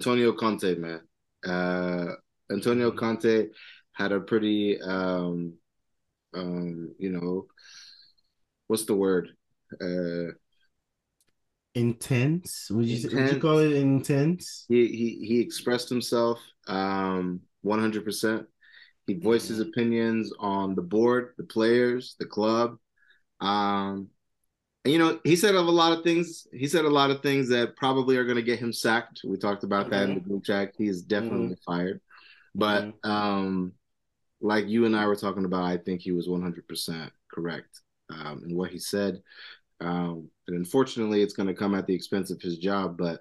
Antonio Conte, man. Uh, Antonio Conte had a pretty, um, um, you know, what's the word? Uh, intense. Would you intense. would you call it intense? He he he expressed himself um 100%. He voiced his opinions on the board, the players, the club. Um you know, he said of a lot of things. He said a lot of things that probably are going to get him sacked. We talked about mm-hmm. that in the group chat. He is definitely mm-hmm. fired. But mm-hmm. um, like you and I were talking about, I think he was 100% correct um, in what he said. Um, and unfortunately, it's going to come at the expense of his job. But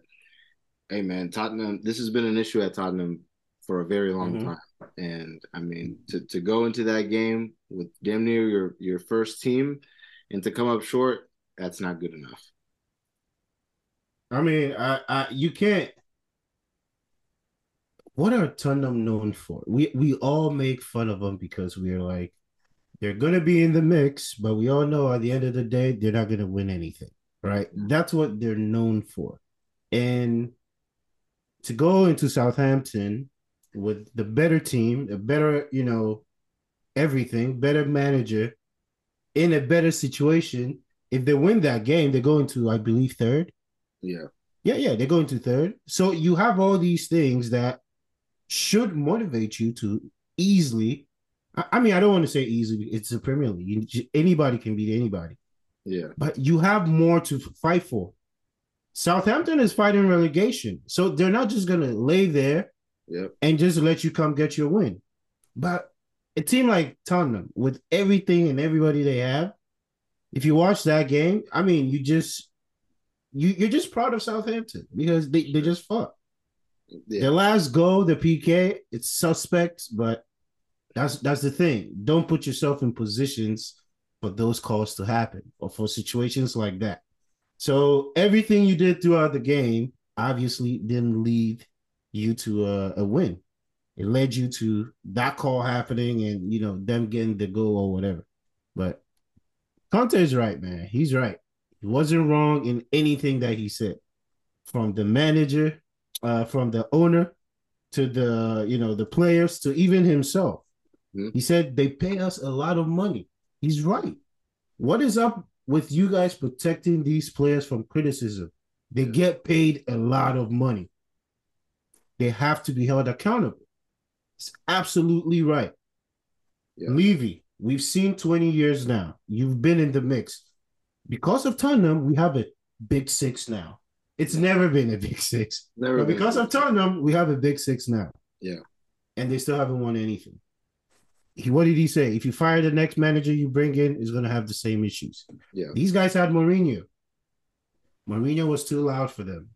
hey, man, Tottenham, this has been an issue at Tottenham for a very long mm-hmm. time. And I mean, to, to go into that game with damn near your, your first team and to come up short, that's not good enough. I mean, I, I you can't. What are Tottenham known for? We we all make fun of them because we're like, they're gonna be in the mix, but we all know at the end of the day, they're not gonna win anything, right? That's what they're known for. And to go into Southampton with the better team, a better, you know, everything, better manager, in a better situation, if they win that game, they go into, I believe, third. Yeah. Yeah, yeah, they're going to third. So you have all these things that should motivate you to easily. I mean, I don't want to say easily. It's the Premier League. Anybody can beat anybody. Yeah. But you have more to fight for. Southampton is fighting relegation. So they're not just going to lay there yep. and just let you come get your win. But a team like Tottenham, with everything and everybody they have, if you watch that game, I mean, you just you you're just proud of Southampton because they, they just fought. Yeah. Their last goal, the PK, it's suspect, but that's that's the thing. Don't put yourself in positions for those calls to happen or for situations like that. So everything you did throughout the game obviously didn't lead you to a, a win. It led you to that call happening and you know them getting the goal or whatever. But Conte is right, man. He's right. He wasn't wrong in anything that he said. From the manager, uh, from the owner to the you know the players to even himself. Mm-hmm. He said they pay us a lot of money. He's right. What is up with you guys protecting these players from criticism? They yeah. get paid a lot of money. They have to be held accountable. It's absolutely right. Yeah. Levy, We've seen 20 years now. You've been in the mix. Because of Tottenham, we have a big six now. It's never been a big six. Never but because of Tottenham, we have a big six now. Yeah. And they still haven't won anything. He, what did he say? If you fire the next manager you bring in, is going to have the same issues. Yeah. These guys had Mourinho. Mourinho was too loud for them.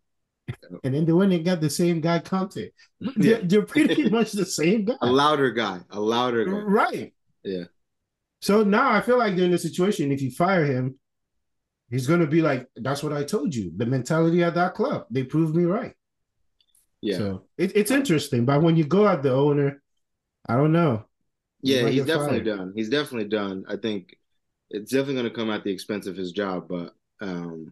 And then they went and got the same guy, Conte. They're, they're pretty much the same guy. A louder guy. A louder guy. Right. Yeah. So now I feel like they're in a situation. If you fire him, he's going to be like, "That's what I told you." The mentality at that club, they proved me right. Yeah. So it, it's interesting, but when you go at the owner, I don't know. Yeah, he's definitely fired. done. He's definitely done. I think it's definitely going to come at the expense of his job, but um,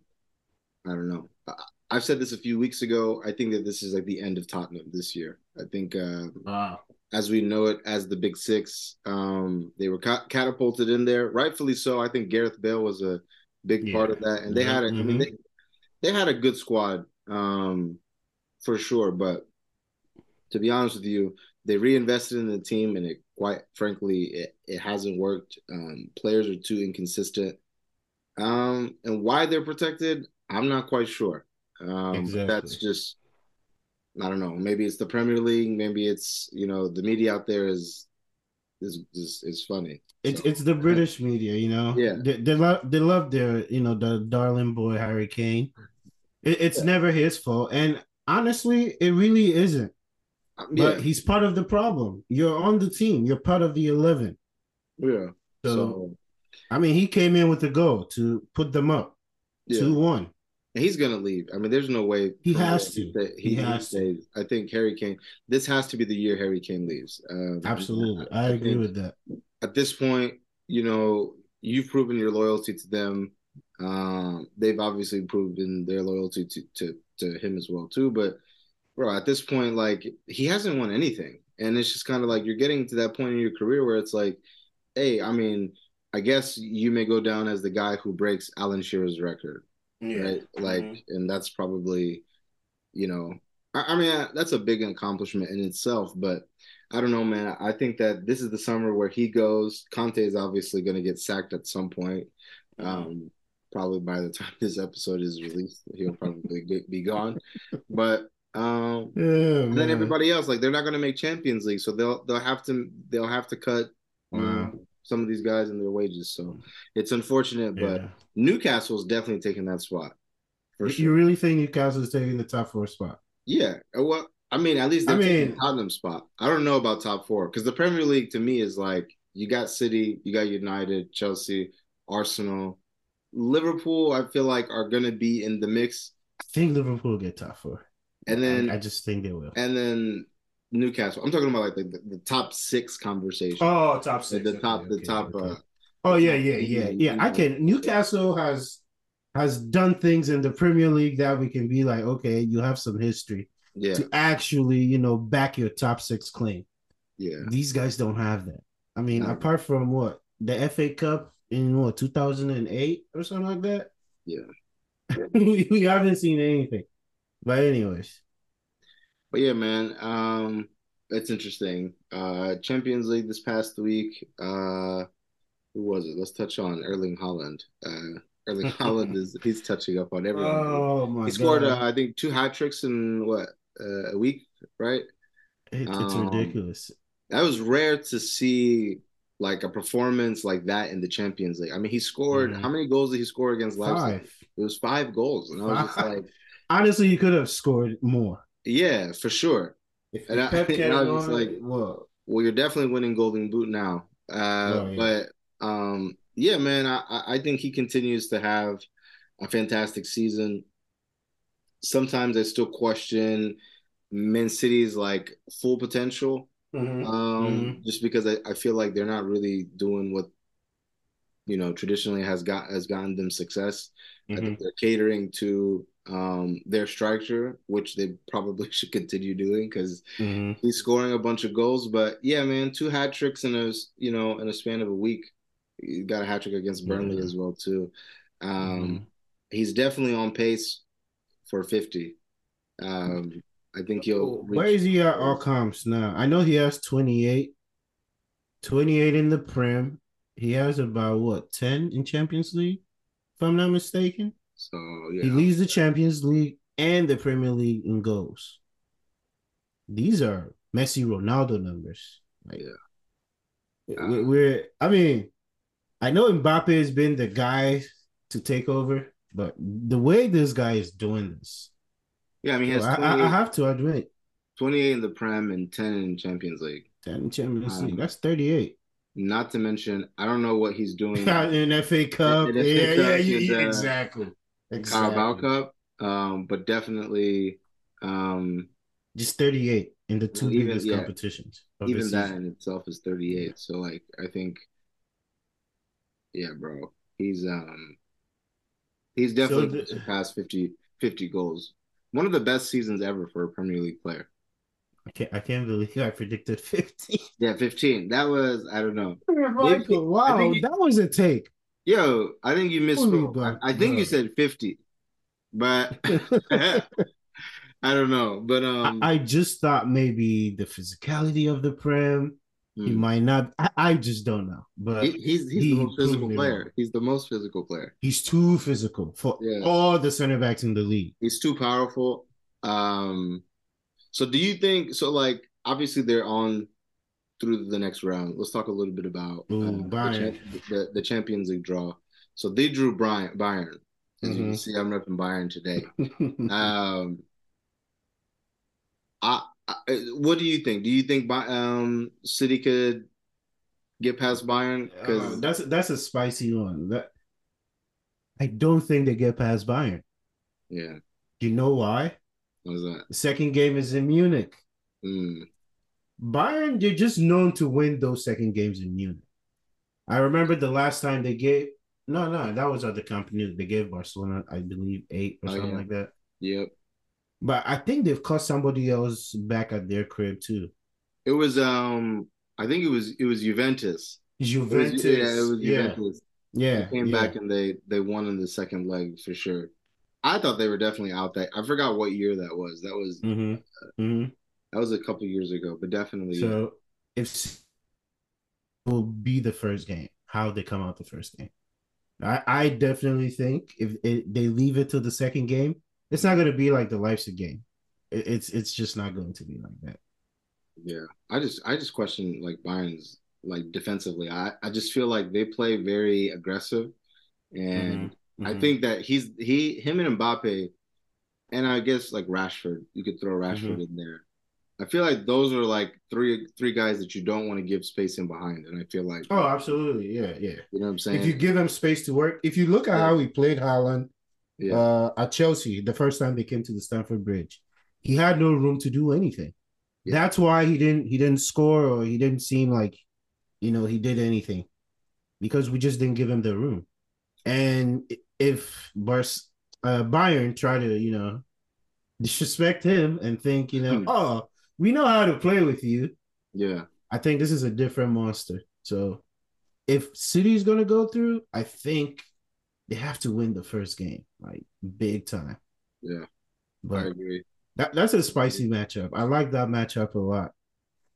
I don't know. I, have said this a few weeks ago. I think that this is like the end of Tottenham this year. I think uh, wow as we know it as the Big Six. Um, they were ca- catapulted in there, rightfully so. I think Gareth Bale was a big yeah. part of that, and they had a, mm-hmm. I mean, mm-hmm. they, they had a good squad um, for sure. But to be honest with you, they reinvested in the team, and it quite frankly, it, it hasn't worked. Um, players are too inconsistent, um, and why they're protected, I'm not quite sure. Um, exactly. That's just I don't know. Maybe it's the Premier League. Maybe it's you know the media out there is is is, is funny. It's so, it's the British media, you know. Yeah, they, they love they love their you know the darling boy Harry Kane. It, it's yeah. never his fault, and honestly, it really isn't. Uh, yeah. But he's part of the problem. You're on the team. You're part of the eleven. Yeah. So, so I mean, he came in with the goal to put them up two yeah. one he's gonna leave. I mean, there's no way he has to. he, he, has to. I think Harry Kane. This has to be the year Harry Kane leaves. Um, Absolutely, I, I agree with that. At this point, you know, you've proven your loyalty to them. Um, they've obviously proven their loyalty to, to to him as well too. But bro, at this point, like he hasn't won anything. And it's just kind of like you're getting to that point in your career where it's like, hey, I mean, I guess you may go down as the guy who breaks Alan Shearer's record, yeah. right? Like, mm-hmm. and that's probably, you know, I, I mean, that's a big accomplishment in itself. But I don't know, man. I think that this is the summer where he goes. Conte is obviously going to get sacked at some point. Mm-hmm. Um, probably by the time this episode is released, he'll probably be gone. But um, yeah, then everybody else, like they're not going to make Champions League, so they'll they'll have to they'll have to cut some of these guys and their wages. So it's unfortunate, but yeah. Newcastle's definitely taking that spot. For you sure. really think Newcastle's taking the top four spot? Yeah. Uh, well, I mean, at least they're I mean, Tottenham spot. I don't know about top four because the Premier League to me is like you got City, you got United, Chelsea, Arsenal, Liverpool. I feel like are going to be in the mix. I think Liverpool will get top four. And then I, I, just think they will. And then Newcastle. I'm talking about like the, the, the top six conversation. Oh, top six. The, the top. Okay, the top. Okay. Uh, oh yeah, yeah, yeah, yeah. I can. Newcastle has has done things in the Premier League that we can be like, okay, you have some history yeah. to actually, you know, back your top six claim. Yeah. These guys don't have that. I mean, no. apart from what the FA Cup in what 2008 or something like that. Yeah. we, we haven't seen anything. But anyways. But yeah, man. Um, that's interesting. Uh Champions League this past week. Uh who was it? Let's touch on Erling Haaland. Uh Erling Haaland is he's touching up on everyone. Oh my! He scored, uh, I think, two hat tricks in what uh, a week, right? It, it's um, ridiculous. That was rare to see like a performance like that in the Champions League. I mean, he scored mm-hmm. how many goals did he score against Leipzig? Five. It was five goals, and I was just like, honestly, he could have scored more. Yeah, for sure. If and I, and I was like, well, well, you're definitely winning Golden Boot now. Uh, oh, yeah. But um, yeah, man, I, I think he continues to have a fantastic season. Sometimes I still question Man City's like full potential. Mm-hmm. Um, mm-hmm. just because I, I feel like they're not really doing what you know traditionally has got has gotten them success. Mm-hmm. I think mm-hmm. they're catering to um, their striker, which they probably should continue doing because mm-hmm. he's scoring a bunch of goals. But yeah, man, two hat tricks in a you know in a span of a week he got a hat trick against Burnley yeah. as well too. Um, mm-hmm. He's definitely on pace for fifty. Um, I think he'll. Where is he at all comps now? I know he has 28, 28 in the Prem. He has about what ten in Champions League, if I'm not mistaken. So yeah, he leads the Champions League and the Premier League in goals. These are Messi, Ronaldo numbers. Like, yeah, we're. I mean, I know Mbappe has been the guy to take over, but the way this guy is doing this, yeah, I mean, I, I, have to admit, twenty-eight in the Prem and ten in Champions League. Ten in Champions um, League. That's thirty-eight. Not to mention, I don't know what he's doing in FA Cup. In, in yeah, FA yeah, yeah, yeah, exactly. Exactly. Carabao Cup, um, but definitely, um, just thirty-eight in the two even, biggest yeah, competitions. Even that in itself is thirty-eight. So, like, I think yeah, bro. He's um he's definitely so the, surpassed 50, 50 goals. One of the best seasons ever for a Premier League player. I can't I can't believe I predicted 15. Yeah, 15. That was I don't know. Michael, wow, you, that was a take. Yo, I think you misspoke. I, I, think you said 50. But I don't know. But um I, I, just thought maybe the physicality of the Prem he hmm. might not. I, I, just don't know. But he, he's he's he the most physical player. He's the most physical player. He's too physical for yeah. all the center backs in the league. He's too powerful. Um, so do you think? So like, obviously they're on through the next round. Let's talk a little bit about Ooh, uh, the, the, the, Champions League draw. So they drew Brian Bayern. As mm-hmm. you can see, I'm repping Bayern today. um, I uh, what do you think? Do you think um, City could get past Bayern? Because uh, that's that's a spicy one. That I don't think they get past Bayern. Yeah. Do you know why? What's that? The second game is in Munich. Mm. Bayern, they're just known to win those second games in Munich. I remember the last time they gave no, no, that was at the company they gave Barcelona, I believe, eight or oh, something yeah. like that. Yep. But I think they've caught somebody else back at their crib too. It was um I think it was it was Juventus. Juventus. It was, yeah, it was yeah. Juventus. Yeah. They came yeah. back and they they won in the second leg for sure. I thought they were definitely out that. I forgot what year that was. That was mm-hmm. hmm that was a couple years ago, but definitely. So if it will be the first game, how they come out the first game. I, I definitely think if it, they leave it to the second game, it's not going to be like the Leipzig game. It, it's it's just not going to be like that. yeah, I just I just question like Bayern's like defensively. I I just feel like they play very aggressive, and Mhm, I mhm. think that he's he him and Mbappe, and I guess like Rashford, you could throw Rashford Mm-hmm. in there. I feel like those are like three three guys that you don't want to give space in behind, and I feel like Oh, absolutely, yeah, yeah. you know what I'm saying. If you give them space to work, if you look at Yeah. how he played Haaland yeah, uh, at Chelsea the first time they came to the Stamford Bridge, he had no room to do anything. Yeah. That's why he didn't he didn't score or he didn't seem like you know he did anything because we just didn't give him the room. And if Bar- uh, Bayern try to you know disrespect him and think you know Hmm. oh we know how to play with you, yeah, I think this is a different monster. So if City's gonna go through, I think they have to win the first game, like big time. yeah. I agree. that, that's a spicy matchup. I like that matchup a lot.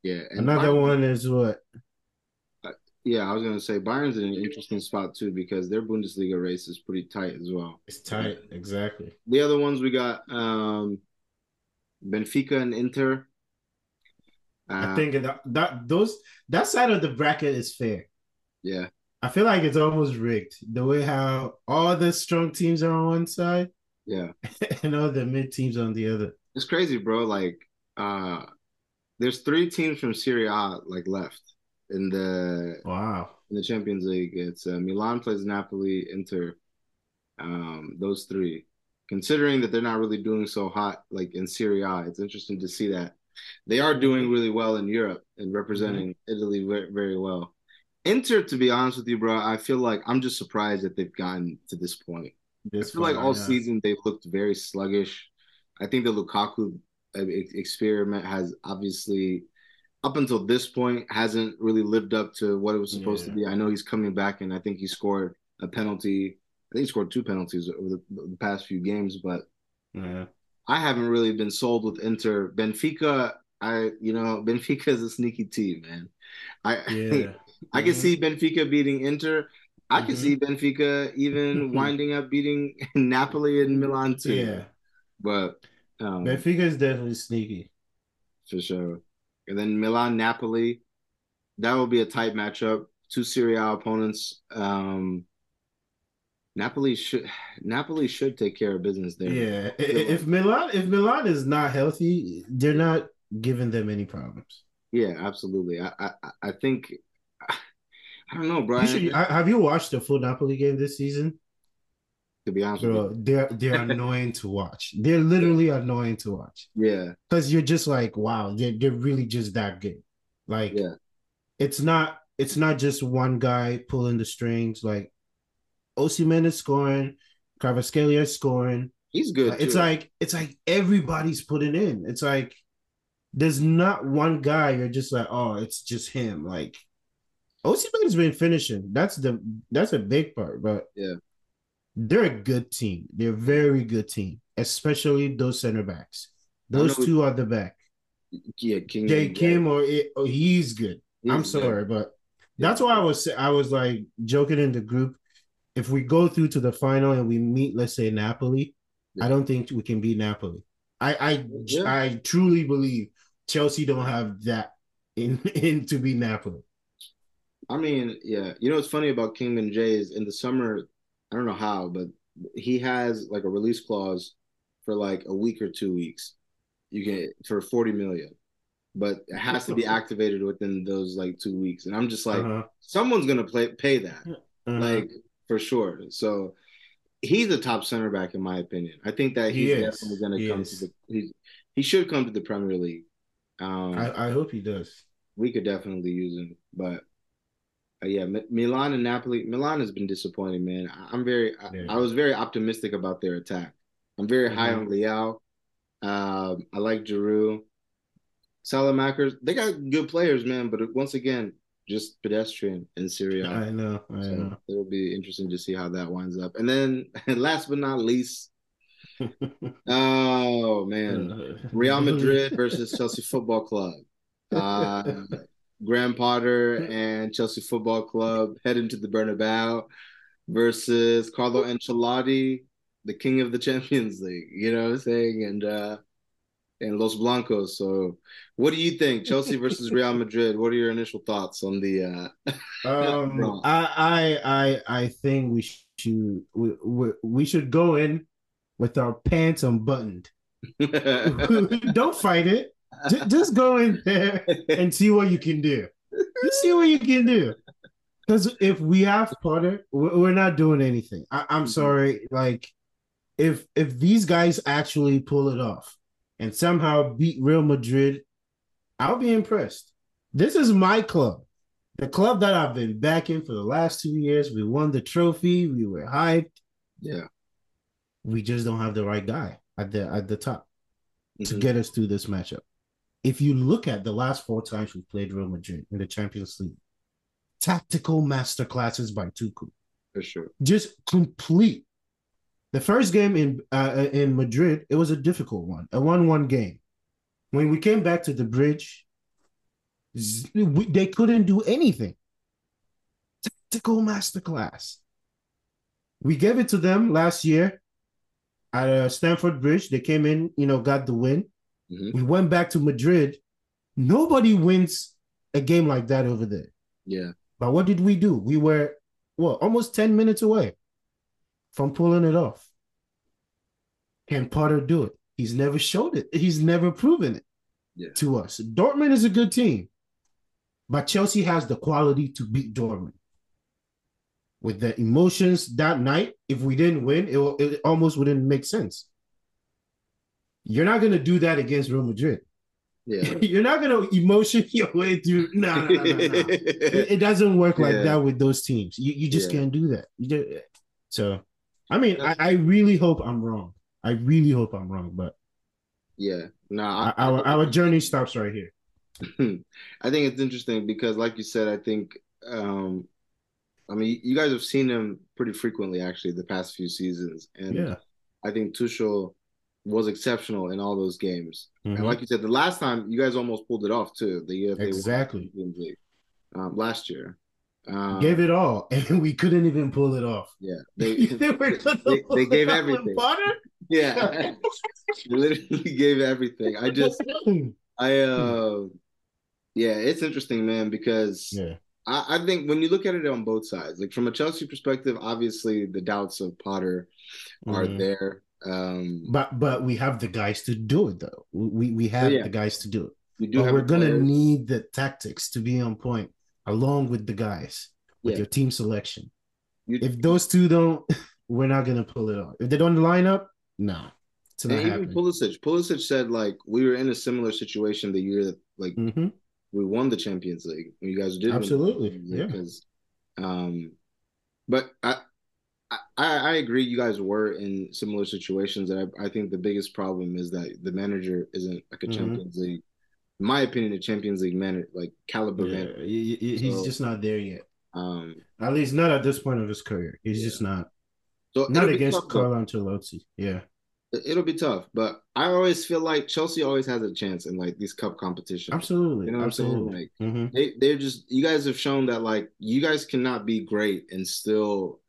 Yeah, Another one is what? Yeah, I was gonna say Bayern's in an interesting spot too because their Bundesliga race is pretty tight as well. It's tight, exactly. The other ones we got um Benfica and Inter. Uh, I think that, that those that side of the bracket is fair. yeah, I feel like it's almost rigged. The way how all the strong teams are on one side yeah. and all the mid teams on the other. It's crazy, bro. Like uh there's three teams from Serie A like left in the Wow. in the Champions League. It's uh, Milan plays Napoli, Inter. Um, those three. Considering that they're not really doing so hot like in Serie A, it's interesting to see that they are doing really well in Europe and representing Italy very, very well. Inter, to be honest with you, bro, I feel like I'm just surprised that they've gotten to this point. This I feel like all yeah. season they've looked very sluggish. I think the Lukaku uh, experiment has obviously, up until this point, hasn't really lived up to what it was supposed Yeah. to be. I know he's coming back, and I think he scored a penalty. I think he scored two penalties over the, the past few games, but Yeah. I haven't really been sold with Inter. Benfica, I you know Benfica is a sneaky team, man. I Yeah. I can Mhm. see Benfica beating Inter. I can Mhm. see Benfica even winding up beating Napoli and Milan too. Yeah. But um, Benfica is definitely sneaky. for sure. And then Milan Napoli, that will be a tight matchup. Two Serie A opponents. Um, Napoli should Napoli should take care of business there. Yeah. If Milan if Milan is not healthy, they're not giving them any problems. Yeah, absolutely. I I, I think I don't know, You Brian. should, have you watched the full Napoli game this season? to be honest Bro, they're they're annoying to watch. They're literally annoying to watch. Yeah, Because you're just like, wow, they're they're really just that good. Like yeah, it's not it's not just one guy pulling the strings. Like Osimhen is scoring, Kvaratskhelia is scoring. he's good. It's too. like it's like everybody's putting in. It's like there's not one guy you're just like, oh, it's just him. Like Osimhen's been finishing. That's the that's a big part, but Yeah. they're a good team. They're a very good team, especially those center backs. Those two are the back. yeah, King. Jay Kim or it, he's good. He's I'm good. sorry, but that's why I was I was like joking in the group. If we go through to the final and we meet, let's say Napoli, Yeah. I don't think we can beat Napoli. I I Yeah. I truly believe Chelsea don't have that in in to beat Napoli. I mean, yeah. You know what's funny about Kim Min-jae is in the summer, I don't know how, but he has like a release clause for like a week or two weeks. You can for 40 million. But it has to be activated within those like two weeks. And I'm just like, Uh-huh. someone's gonna play pay that. Uh-huh. Like for sure. So he's a top center back in my opinion. I think that he's is. definitely gonna come is. to the he's, he should come to the Premier League. Um I, I hope he does. we could definitely use him. But uh, yeah, Mi- Milan and Napoli. Milan has been disappointing, man. I- I'm very, I, Yeah. I was very optimistic about their attack. I'm very high Mhm. on Leao. Um, I like Giroud. Saelemaekers, they got good players, man. But once again, just pedestrian in Serie A. I know, I so know. It'll be interesting to see how that winds up. And then, last but not least, oh man, Real Madrid versus Chelsea Football Club. Uh, Graham Potter and Chelsea Football Club head into the Bernabeu versus Carlo Ancelotti, the king of the Champions League. You know what I'm saying? And uh and Los Blancos. So, what do you think, Chelsea versus Real Madrid? What are your initial thoughts on the? Uh, um, I I I think we should we, we, we should go in with our pants unbuttoned. Don't fight it. Just, just go in there and see what you can do. Just see what you can do. Because if we have Potter, we're not doing anything. I, am mm-hmm. sorry. Like, if if these guys actually pull it off and somehow beat Real Madrid, I'll be impressed. This is my club, the club that I've been backing for the last two years. We won the trophy. We were hyped. Yeah, we just don't have the right guy at the at the top mm-hmm. to get us through this matchup. If you look at the last four times we played Real Madrid in the Champions League, tactical masterclasses by Tuchel. For sure. Just complete. The first game in uh, in Madrid, it was a difficult one, a one-one game. When we came back to the bridge, we, they couldn't do anything. Tactical masterclass. We gave it to them last year at uh, Stamford Bridge. They came in, you know, got the win. Mm-hmm. We went back to Madrid. Nobody wins a game like that over there. Yeah. But what did we do? We were what almost 10 minutes away from pulling it off. Can Potter do it? He's never showed it. He's never proven it yeah. to us. Dortmund is a good team, but Chelsea has the quality to beat Dortmund. With the emotions that night, if we didn't win, it, it almost wouldn't make sense. You're not going to do that against Real Madrid. Yeah. You're not gonna emotion your way through. No, no, no, no, no. it, it, doesn't work like yeah. that with those teams. You you just yeah. can't do that. So, I mean, I, I really hope I'm wrong. I really hope I'm wrong, but yeah, no, nah, our our journey stops right here. I think it's interesting because, like you said, I think, um, I mean, you guys have seen him pretty frequently actually the past few seasons, and yeah, I think Tuchel was exceptional in all those games. Mm-hmm. And like you said, the last time you guys almost pulled it off too. The year exactly um, last year. Um, gave it all, and we couldn't even pull it off. Yeah, they they, they, they gave everything. Yeah, literally gave everything. I just, I, uh, yeah, it's interesting, man, because yeah. I, I think when you look at it on both sides, like from a Chelsea perspective, obviously the doubts of Potter are mm-hmm. there. Um, but but we have the guys to do it though. We we have yeah. the guys to do it. We do but we're gonna players. need the tactics to be on point along with the guys with yeah. your team selection. You, if those two don't, we're not gonna pull it off. If they don't line up, nah. It's not and even Pulisic, Pulisic said like we were in a similar situation the year that like mm-hmm. we won the Champions League. You guys did absolutely, yeah. Because, um, but I I, I agree. You guys were in similar situations, and I, I think the biggest problem is that the manager isn't like a mm-hmm. Champions League. In my opinion, a Champions League manager, like caliber yeah, manager. He, he's so, just not there yet. Um, at least not at this point of his career. He's yeah. just not. So not against Carlo Ancelotti. Yeah, it'll be tough, but I always feel like Chelsea always has a chance in like these cup competitions. Absolutely, you know what Absolutely. I'm saying? Like mm-hmm. they they're just you guys have shown that like you guys cannot be great and still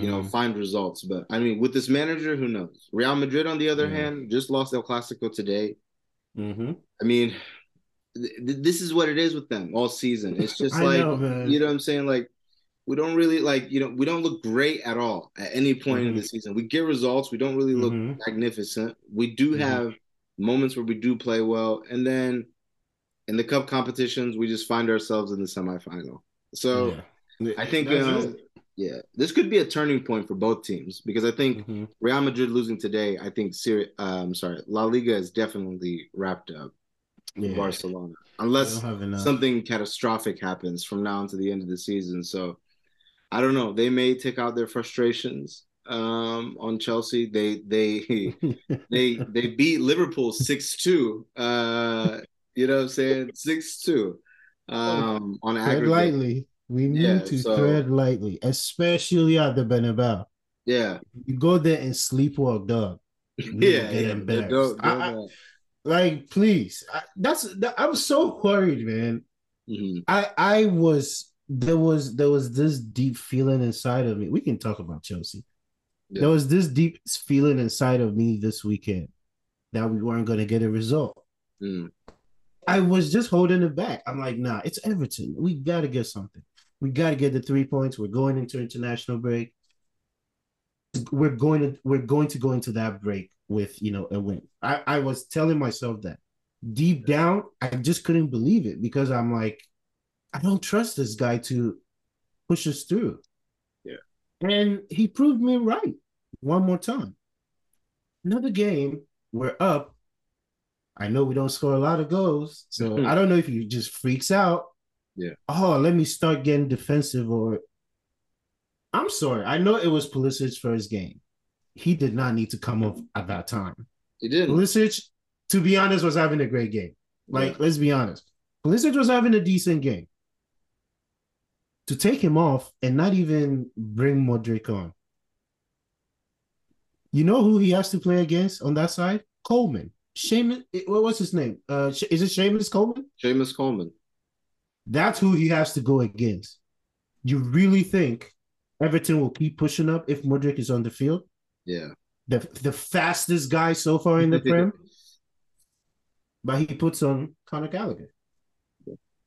you know, mm-hmm. find results. But I mean, with this manager, who knows? Real Madrid, on the other mm-hmm. hand, just lost El Clasico today. Mm-hmm. I mean, th- this is what it is with them all season. It's just like know, you know what I'm saying. Like we don't really like you know we don't look great at all at any point in the mm-hmm. season. We get results. We don't really look mm-hmm. magnificent. We do mm-hmm. have moments where we do play well, and then in the cup competitions, we just find ourselves in the semifinal. So. Yeah. I think um, yeah, this could be a turning point for both teams because I think mm-hmm. Real Madrid losing today, I think Serie A, um, sorry, La Liga is definitely wrapped up yeah. Barcelona, unless something catastrophic happens from now until the end of the season. So I don't know. They may take out their frustrations um, on Chelsea. They they they they beat Liverpool six two. Uh, you know what I'm saying? Six two. Um, on tread aggregate. lightly. We need Yeah, to so- tread lightly, especially at the Bernabeu. Yeah, You go there and sleepwalk, dog. Yeah, get yeah. embarrassed. Don't- don't, I- Like, please. I, that's that, I'm so worried, man. mhm. I I was there was there was this deep feeling inside of me. We can talk about Chelsea. Yeah. There was this deep feeling inside of me this weekend that we weren't going to get a result. Mm. I was just holding it back. I'm like, nah, it's Everton. We got to get something. We got to get the three points. We're going into international break. We're going to we're going to go into that break with you know a win. I, I was telling myself that deep down, I just couldn't believe it because I'm like, I don't trust this guy to push us through. Yeah. And he proved me right one more time. Another game, we're up. I know we don't score a lot of goals. So I don't know if he just freaks out. Yeah. Oh, let me start getting defensive or I'm sorry. I know it was Pulisic's first game. He did not need to come off at that time. He didn't. Pulisic, to be honest, was having a great game. Like, let's be honest. Pulisic was having a decent game. To take him off and not even bring Mudryk on. You know who he has to play against on that side? Coleman. Seamus, what was his name? Uh, is it Seamus Coleman? Seamus Coleman. That's who he has to go against. You really think Everton will keep pushing up if Mudryk is on the field? Yeah. The the fastest guy so far in the Prem, but he puts on Conor Gallagher.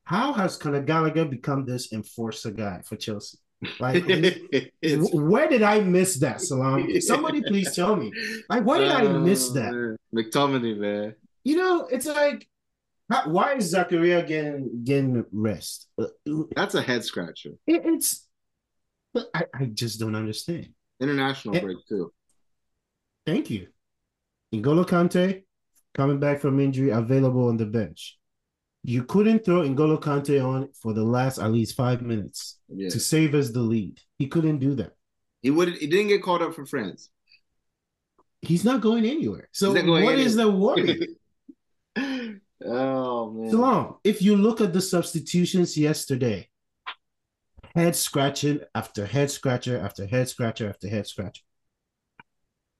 How has Conor Gallagher become this enforcer guy for Chelsea? Like, where did I miss that, Salam? Somebody please tell me. Like, why did I miss Oh, that? man. McTominay, man. You know, it's like, why is Zakaria getting getting rest? Uh, That's a head scratcher. It, it's, I, I just don't understand. International Eh. break too. Thank you. N'Golo Kante coming back from injury, available on the bench. You couldn't throw N'Golo Kante on for the last at least five minutes Yeah. to save us the lead. He couldn't do that. He would he didn't get called up for France. He's not going anywhere. So going what is the worry? oh man. Salam, if you look at the substitutions yesterday, head scratching after head scratcher after head scratcher after head scratcher.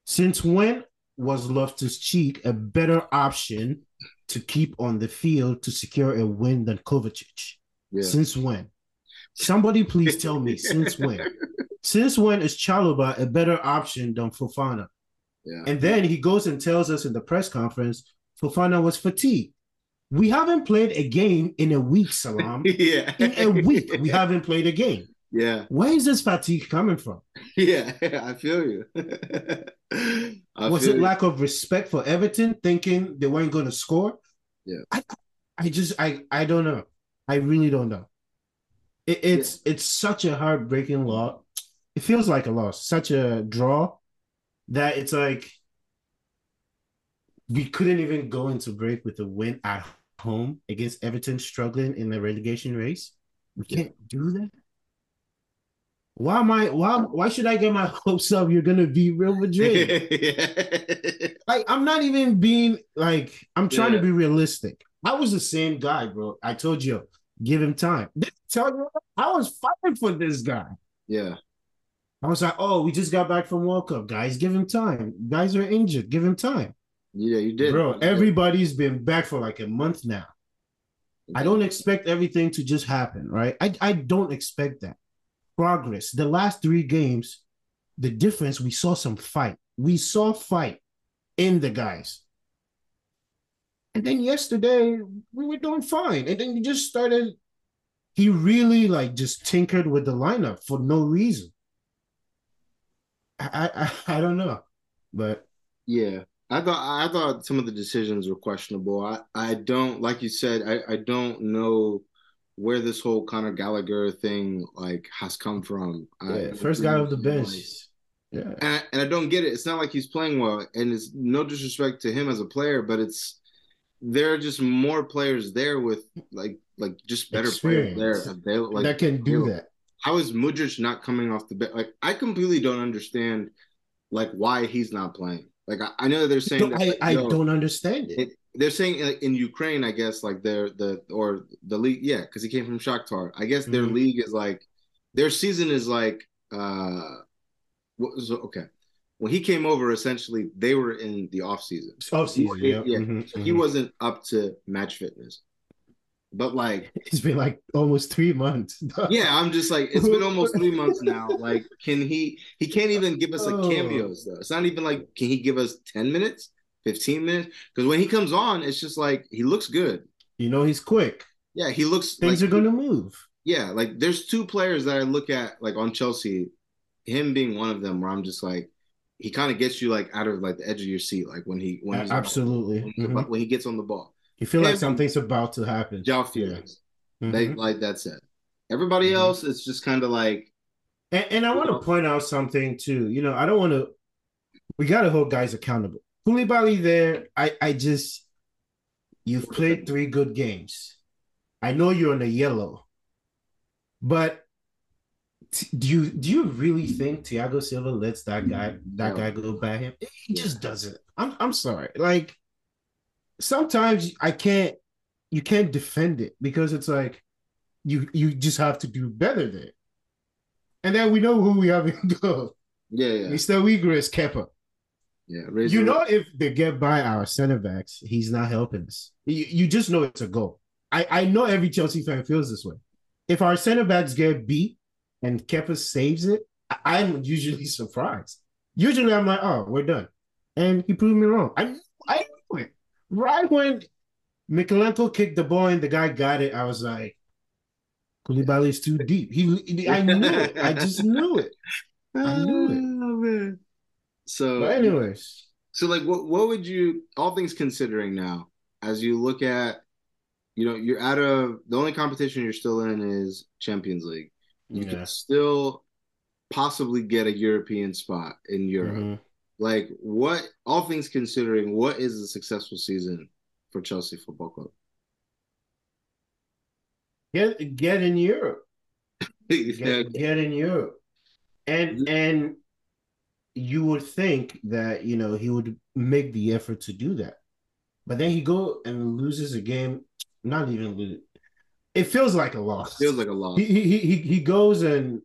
Since when was Loftus Cheek a better option to keep on the field to secure a win than Kovacic? Yeah. Since when? Somebody please tell me since when? Since when is Chalobah a better option than Fofana? Yeah. And then he goes and tells us in the press conference, Fofana was fatigued. We haven't played a game in a week, Salam. yeah. In a week, we haven't played a game. Yeah. Where is this fatigue coming from? Yeah. I feel you. I was feel it you. lack of respect for Everton, thinking they weren't going to score? Yeah. I, I just, I, I don't know. I really don't know. It, it's, it's such a heartbreaking loss. It feels like a loss, such a draw that it's like we couldn't even go into break with a win at home against Everton struggling in the relegation race. We Yeah. can't do that. Why am I why why should I get my hopes up you're gonna beat Real Madrid? yeah. like I'm not even being like I'm trying Yeah. to be realistic. I was the same guy, bro. I told you, give him time. Tell you I was fighting for this guy. Yeah. I was like, oh, we just got back from World Cup, guys. Give him time. Guys are injured. Give him time. Yeah, you did. Bro, You did. everybody's been back for like a month now. I don't expect everything to just happen, right? I, I don't expect that. Progress. The last three games, the difference, we saw some fight. We saw fight in the guys. And then yesterday, we were doing fine. And then you just started. He really like just tinkered with the lineup for no reason. I I, I don't know. But Yeah. I thought I thought some of the decisions were questionable. I, I don't like you said, I, I don't know where this whole Conor Gallagher thing like has come from. I, yeah, first guy off the bench. Yeah. and I, and I don't get it. It's not like he's playing well, and it's no disrespect to him as a player, but it's there are just more players there with like like just better Experience. players there. Available, like that can do that. How is Mudryk not coming off the bench? Like I completely don't understand like why he's not playing. Like I, I know they're saying that, I, like, I don't understand it. it- they're saying uh, in Ukraine, I guess, like they're the or the league, yeah, because he came from Shakhtar. I guess their Mhm. league is like their season is like uh, what was okay. When he came over, essentially they were in the off season. Off season, yeah. yeah. Mhm, So he mhm. wasn't up to match fitness. But like, It's been like almost three months. yeah, I'm just like, it's been almost three months now. Like, can he? He can't even give us like Oh. cameos though. It's not even like, can he give us ten minutes, fifteen minutes? Because when he comes on, it's just like he looks good. You know, he's quick. Yeah, he looks. Things like, are going to move. Yeah, like there's two players that I look at like on Chelsea, him being one of them, where I'm just like, he kind of gets you like out of like the edge of your seat, like when he when Absolutely. when, Mhm. about- when he gets on the ball. You feel like something's about to happen. João Félix, they like that's it. Everybody Mhm. else, it's just kind of like And, and I want to point out something too. You know, I don't want to. We got to hold guys accountable. Koulibaly there. I I just. You've played three good games. I know you're on a yellow, but t- do you do you really think Thiago Silva lets that guy that No. guy go by him? He just doesn't. I'm I'm sorry. Like sometimes I can't. You can't defend it because it's like you you just have to do better there. And then we know who we have in goal. yeah, yeah, Mr. Uyghur Kepa. Yeah. You know, if they get by our center backs, he's not helping us. You, you just know it's a goal. I, I know every Chelsea fan feels this way. If our center backs get beat and Kepa saves it, I, I'm usually surprised. Usually I'm like, oh, we're done. And he proved me wrong. I, I knew it. Right when Mykolenko kicked the ball and the guy got it, I was like, Koulibaly's too deep. He, I knew it. I just knew it. I knew it. Oh, man. So, But anyways, so like, what what would you, all things considering now, as you look at, you know, you're out of the only competition you're still in is Champions League. You yeah. can still possibly get a European spot in Europe. Mhm. Like, what, all things considering, what is a successful season for Chelsea Football Club? Get get in Europe. Yeah, Get, get in Europe. And and you would think that you know he would make the effort to do that. But then he go and loses a game, not even lose. It feels like a loss. feels like a loss. he, he he he goes and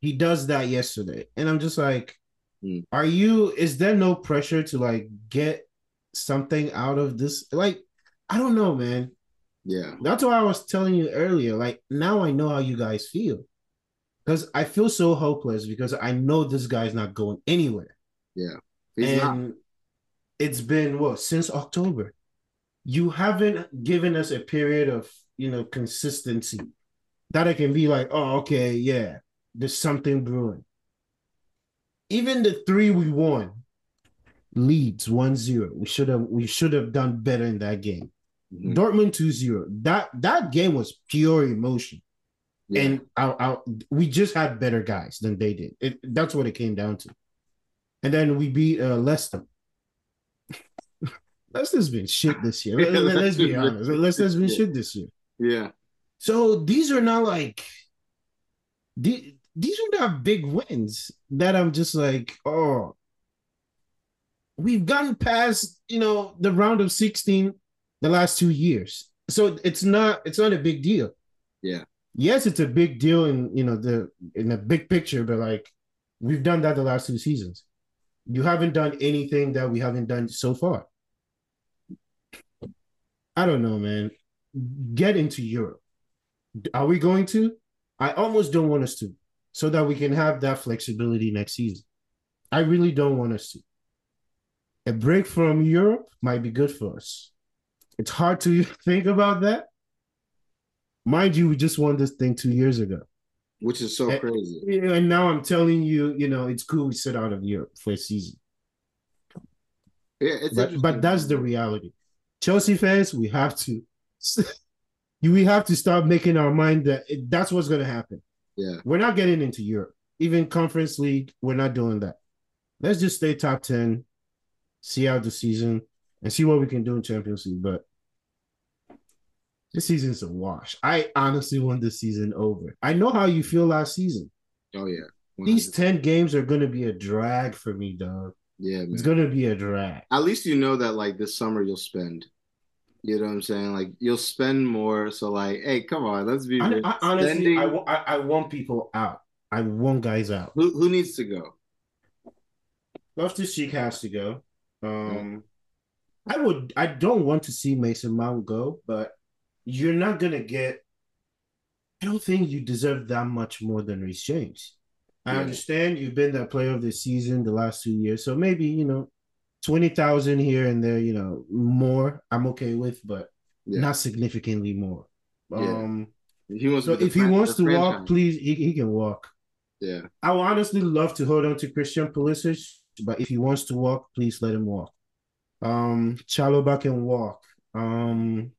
he does that yesterday. And I'm just like, Hmm. are you is there no pressure to like get something out of this? Like, I don't know, man. Yeah, That's why I was telling you earlier. Like now I know how you guys feel. Because I feel so hopeless because I know this guy's not going anywhere. yeah. He's and not. it's been what since October. You haven't given us a period of you know consistency that I can be like, oh, okay, yeah, there's something brewing. Even the three we won, Leeds 1-0. We should have we should have done better in that game. Mhm. Dortmund 2-0. That that game was pure emotion. Yeah. And our, our, we just had better guys than they did. It, that's what it came down to. And then we beat uh, Leicester. Leicester's been shit this year. Let, let, us be honest. Leicester's been shit this year. yeah. So these are not like the, these are not big wins that I'm just like, oh, we've gotten past, you know, the round of 16 the last two years. So it's not it's not a big deal. Yeah. Yes, it's a big deal in you know the in the big picture, but like we've done that the last two seasons. You haven't done anything that we haven't done so far. I don't know, man. Get into Europe. Are we going to? I almost don't want us to, so that we can have that flexibility next season. I really don't want us to. A break from Europe might be good for us. It's hard to think about that. Mind you, we just won this thing two years ago. Which is so Eh, crazy. And now I'm telling you, you know, it's cool we sit out of Europe for a season. Yeah, it's But, but that's the reality. Chelsea fans, we have to we have to start making our mind that it, that's what's going to happen. yeah. We're not getting into Europe. Even Conference League, we're not doing that. Let's just stay top 10, see out the season, and see what we can do in Champions League. But this season's a wash. I honestly want this season over. I know how you feel last season. Oh yeah. These 10 games are going to be a drag for me, dog. Yeah, man. It's going to be a drag. At least you know that like this summer you'll spend. You know what I'm saying? Like you'll spend more. So like, hey, come on, let's be. I. I, honestly, Spending- I, I, I want people out. I want guys out. who who needs to go? Loftus Cheek has to go. Um, I would. I don't want to see Mason Mount go, but you're not gonna get. I don't think you deserve that much more than Reece James. I Yeah. understand you've been that player of the season the last two years, so maybe you know, twenty thousand here and there, you know, more. I'm okay with, but Yeah. not significantly more. Yeah. Um, He wants. so to if he wants to walk, please, he, he can walk. Yeah, I would honestly love to hold on to Christian Pulisic, but if he wants to walk, please let him walk. Um, Chalobah can walk. Um,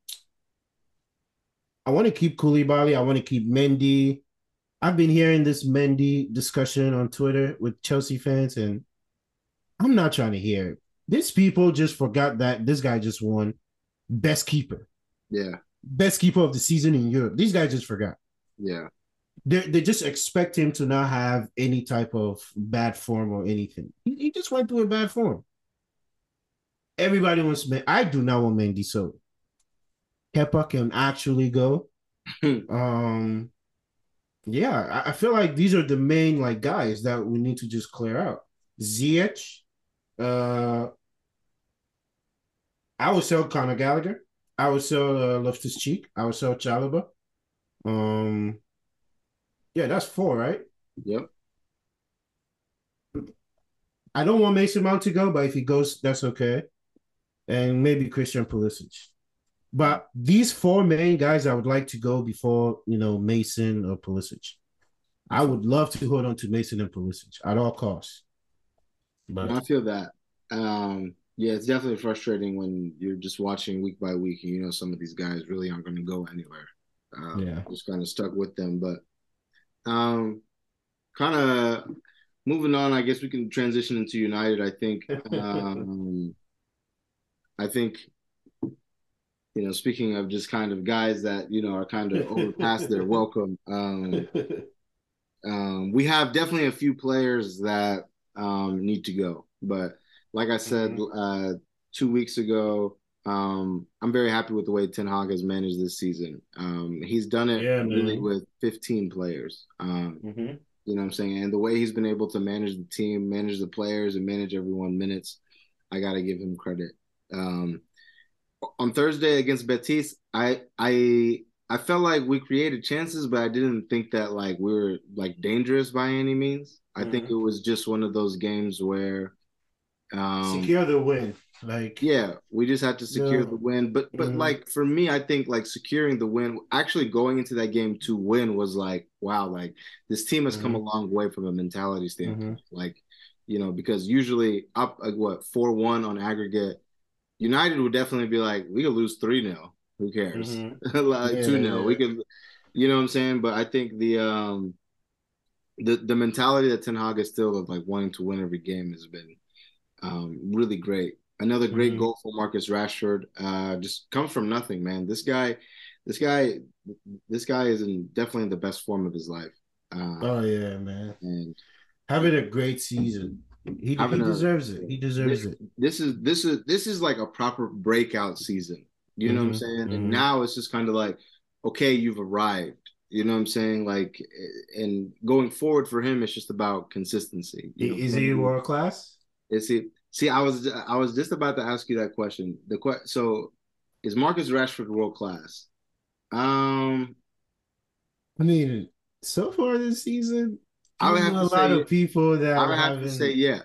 I want to keep Koulibaly. I want to keep Mendy. I've been hearing this Mendy discussion on Twitter with Chelsea fans, and I'm not trying to hear it. These people just forgot that this guy just won best keeper, yeah, best keeper of the season in Europe. These guys just forgot yeah. they they just expect him to not have any type of bad form or anything. He, he just went through a bad form. Everybody wants Man. I do not want Mendy so. Kepa can actually go. um, yeah, I, I feel like these are the main like guys that we need to just clear out. Ziyech, uh, I would sell Conor Gallagher. I would sell uh, Loftus Cheek. I would sell Chalobah. Um, yeah, that's four, right? Yep. I don't want Mason Mount to go, but if he goes, that's okay. And maybe Christian Pulisic. But these four main guys I would like to go before, you know, Mason or Pulisic. I would love to hold on to Mason and Pulisic at all costs. But I feel that. Um, yeah, it's definitely frustrating when you're just watching week by week and you know some of these guys really aren't going to go anywhere. Um, Yeah. just kind of stuck with them. But um, kind of moving on, I guess we can transition into United. I think. Um, I think. You know, speaking of just kind of guys that you know are kind of over past their welcome. Um, um, we have definitely a few players that um, need to go. But like I said uh, two weeks ago, um, I'm very happy with the way Ten Hag has managed this season. Um, he's done it Yeah, really with 15 players. Um, Mhm. you know what I'm saying? And the way he's been able to manage the team, manage the players, and manage everyone minutes, I got to give him credit. Um, on Thursday against Betis, I I I felt like we created chances, but I didn't think that like we were like dangerous by any means. I think it was just one of those games where, um, Secure the win. Like yeah, we just had to secure Yeah. the win. But but Mhm. like for me, I think like securing the win, actually going into that game to win was like, wow, like this team has come a Mhm. long way from a mentality standpoint. Mm-hmm. Like, you know, because usually up like what four one on aggregate, United would definitely be like, we could lose three 0 Who cares? Mhm. like Yeah, two 0 yeah. We could, you know what I'm saying? But I think the um the the mentality that Ten Hag is still of like wanting to win every game has been um really great. Another great Mhm. goal for Marcus Rashford. Uh just comes from nothing, man. This guy this guy this guy is in definitely in the best form of his life. Uh, Oh yeah, man. and Having a great season. He, he Having a- deserves it. He deserves it. this is this is this is like a proper breakout season. You know what I'm Mhm, saying? And mhm. now it's just kind of like, okay, you've arrived. You know what I'm saying? Like, and going forward for him, it's just about consistency. You know, Is he world class? Is he? See, I was I was just about to ask you that question. The que- so is Marcus Rashford world class? Um, I mean, so far this season, I would have a lot say- of people that I would have haven't- to say yeah.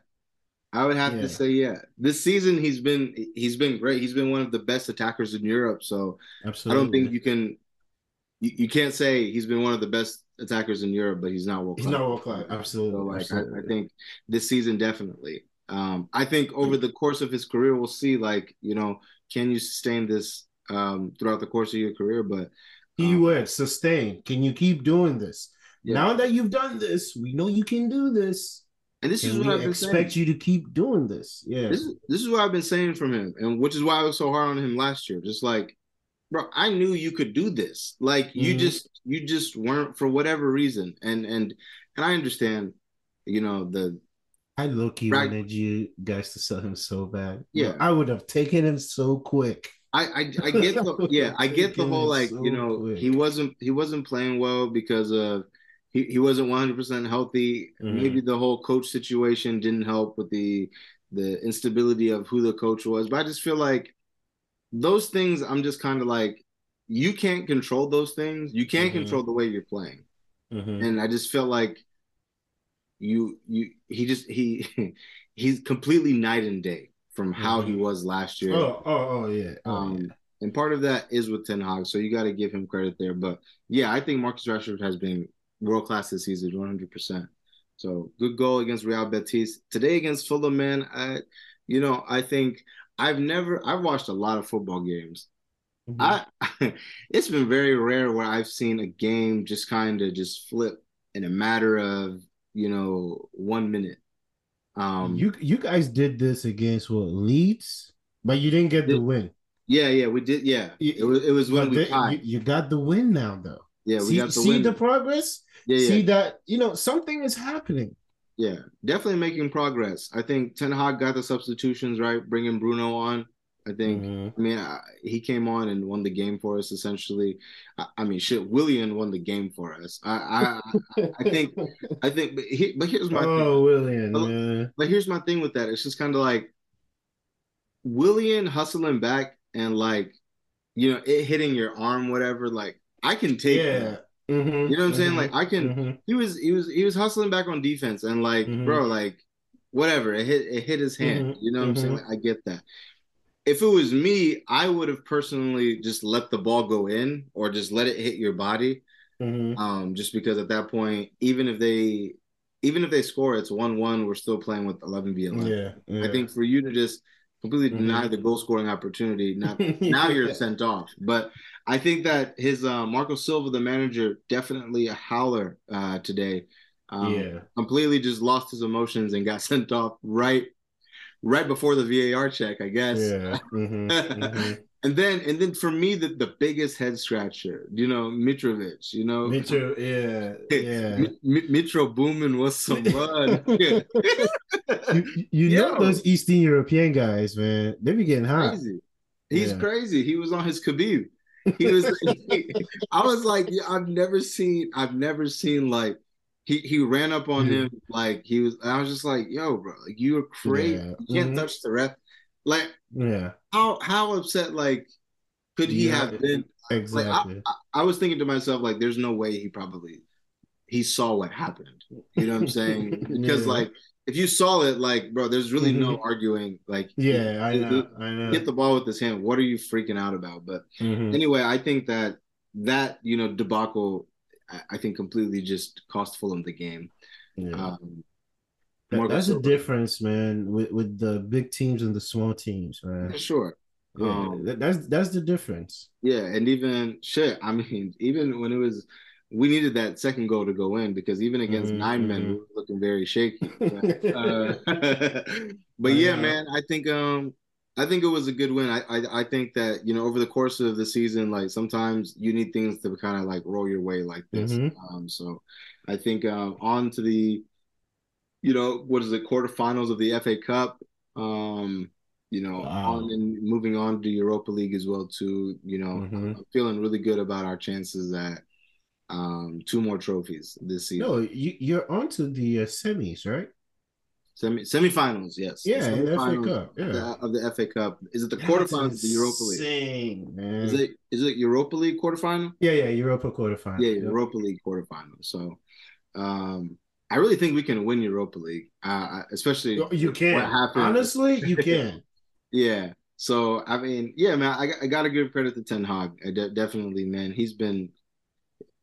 I would have Yeah. to say yeah. This season he's been he's been great. He's been one of the best attackers in Europe. So Absolutely. I don't think you can you, you can't say he's been one of the best attackers in Europe, but he's not world class. he's not world class. Absolutely. So like I, absolutely. I think this season definitely. Um, I think over the course of his career, we'll see. Like you know, can you sustain this um, throughout the course of your career? But Keyword sustain. Can you keep doing this? Yeah. Now that you've done this, we know you can do this. and this is what I've expect saying. you to keep doing this. Yeah. This is this is what I've been saying from him, and which is why I was so hard on him last year. Just like, bro, I knew you could do this. Like you Mhm. just you just weren't for whatever reason, and and and I understand. you know the I low key Right. wanted you guys to sell him so bad. Yeah. I would have taken him so quick. I, I I get the yeah I get the whole like so you know quick. he wasn't he wasn't playing well because of he, he wasn't 100% healthy Mhm. maybe the whole coach situation didn't help with the the instability of who the coach was but I just feel like those things I'm just kind of like you can't control those things you can't Mhm. control the way you're playing Mhm. and I just feel like you you he just he he's completely night and day from how he Mhm. was last year Oh, oh, oh, yeah. Oh, um, yeah. and part of that is with Ten Hag, so you got to give him credit there. But yeah, I think Marcus Rashford has been world class this season, one hundred percent. So good goal against Real Betis today against Fulham. Man, I, you know, I think I've never I've watched a lot of football games. Mhm. I it's been very rare where I've seen a game just kind of just flip in a matter of you know one minute. Um, you you guys did this against what Leeds, but you didn't get the win. yeah, yeah, we did. Yeah, You- it was it was when we you, you got the win now, though. Yeah, we see, got the see win. the progress. yeah, yeah. See that you know something is happening. Yeah, definitely making progress. I think Ten Hag got the substitutions right, bringing Bruno on. I think. Mhm. I mean, I, he came on and won the game for us. Essentially, I, I mean, shit, Willian won the game for us. I, I, I think, I think. But, he, but here's my oh, Oh, man. But here's my thing with that. It's just kind of like Willian hustling back and like, you know, it hitting your arm, whatever. Like, I can take Yeah. that. Mhm, You know what I'm saying? mhm, Like, I can. mhm. he was he was he was hustling back on defense and like Mhm. bro like whatever it hit it hit his hand you know what i'm saying like, i get that if it was me i would have personally just let the ball go in or just let it hit your body um just because at that point even if they even if they score it's 1-1 we're still playing with 11 v 11 Yeah, yeah. i think for you to just completely Mhm. deny the goal scoring opportunity now now you're sent off. But I think that his uh, Marco Silva, the manager, definitely a howler uh, today. Um, Yeah. completely just lost his emotions and got sent off right, right before the VAR check, I guess. Yeah. mhm, mhm. And then, and then for me, the, the biggest head scratcher, you know, Mitrovic, you know, Mitchell, yeah, yeah. Mi- Mitro booming was some mud. you you know those Eastern European guys, man. They be getting hot. crazy. He's Yeah. crazy. He was on his Khabib. He was. I was like, yeah, I've never seen. I've never seen like. He he ran up on Yeah. him like he was. I was just like, yo, bro, like you are crazy. Yeah. You can't Mhm. touch the ref. Like Yeah, how how upset like could he Yeah, have been? exactly. I, I was thinking to myself like, there's no way he probably he saw what happened. You know what I'm saying? Because like if you saw it, like bro, there's really no Mhm. arguing. Like yeah, I know. I know. hit the ball with his hand. What are you freaking out about? But Mhm. anyway, I think that that you know debacle, I, I think completely just cost Fulham the game. Yeah. Um, That- that's the Silva. difference, man, with, with the big teams and the small teams, man. for sure. Yeah, Um, that- that's that's the difference. Yeah, and even shit. I mean, even when it was, we needed that second goal to go in because even against Mhm, nine men, we were looking very shaky. But, uh, but yeah, man, I think um, I think it was a good win. I, I I think that you know over the course of the season, like sometimes you need things to kind of like roll your way like this. Mhm. Um, so I think uh, on to the, you know, what is it, quarterfinals of the FA Cup. Um, you know, Wow. on and moving on to Europa League as well too. You know, Mhm. I'm feeling really good about our chances at um two more trophies this season. No, you, you're onto the uh, semis, right? Semi semifinals, yes. Yeah, the FA Cup. of Yeah. the, of the FA Cup. Is it the quarterfinals of the Europa League? Insane, man. Is it is it Europa League quarterfinal? Yeah, yeah, Europa quarterfinal. Yeah, Yep. Europa League quarterfinal. So, um, I really think we can win Europa League, uh, especially You can. what happened. Honestly, you can. Yeah. So I mean, yeah, man, I, I got to give credit to Ten Hag. I de- definitely, man, he's been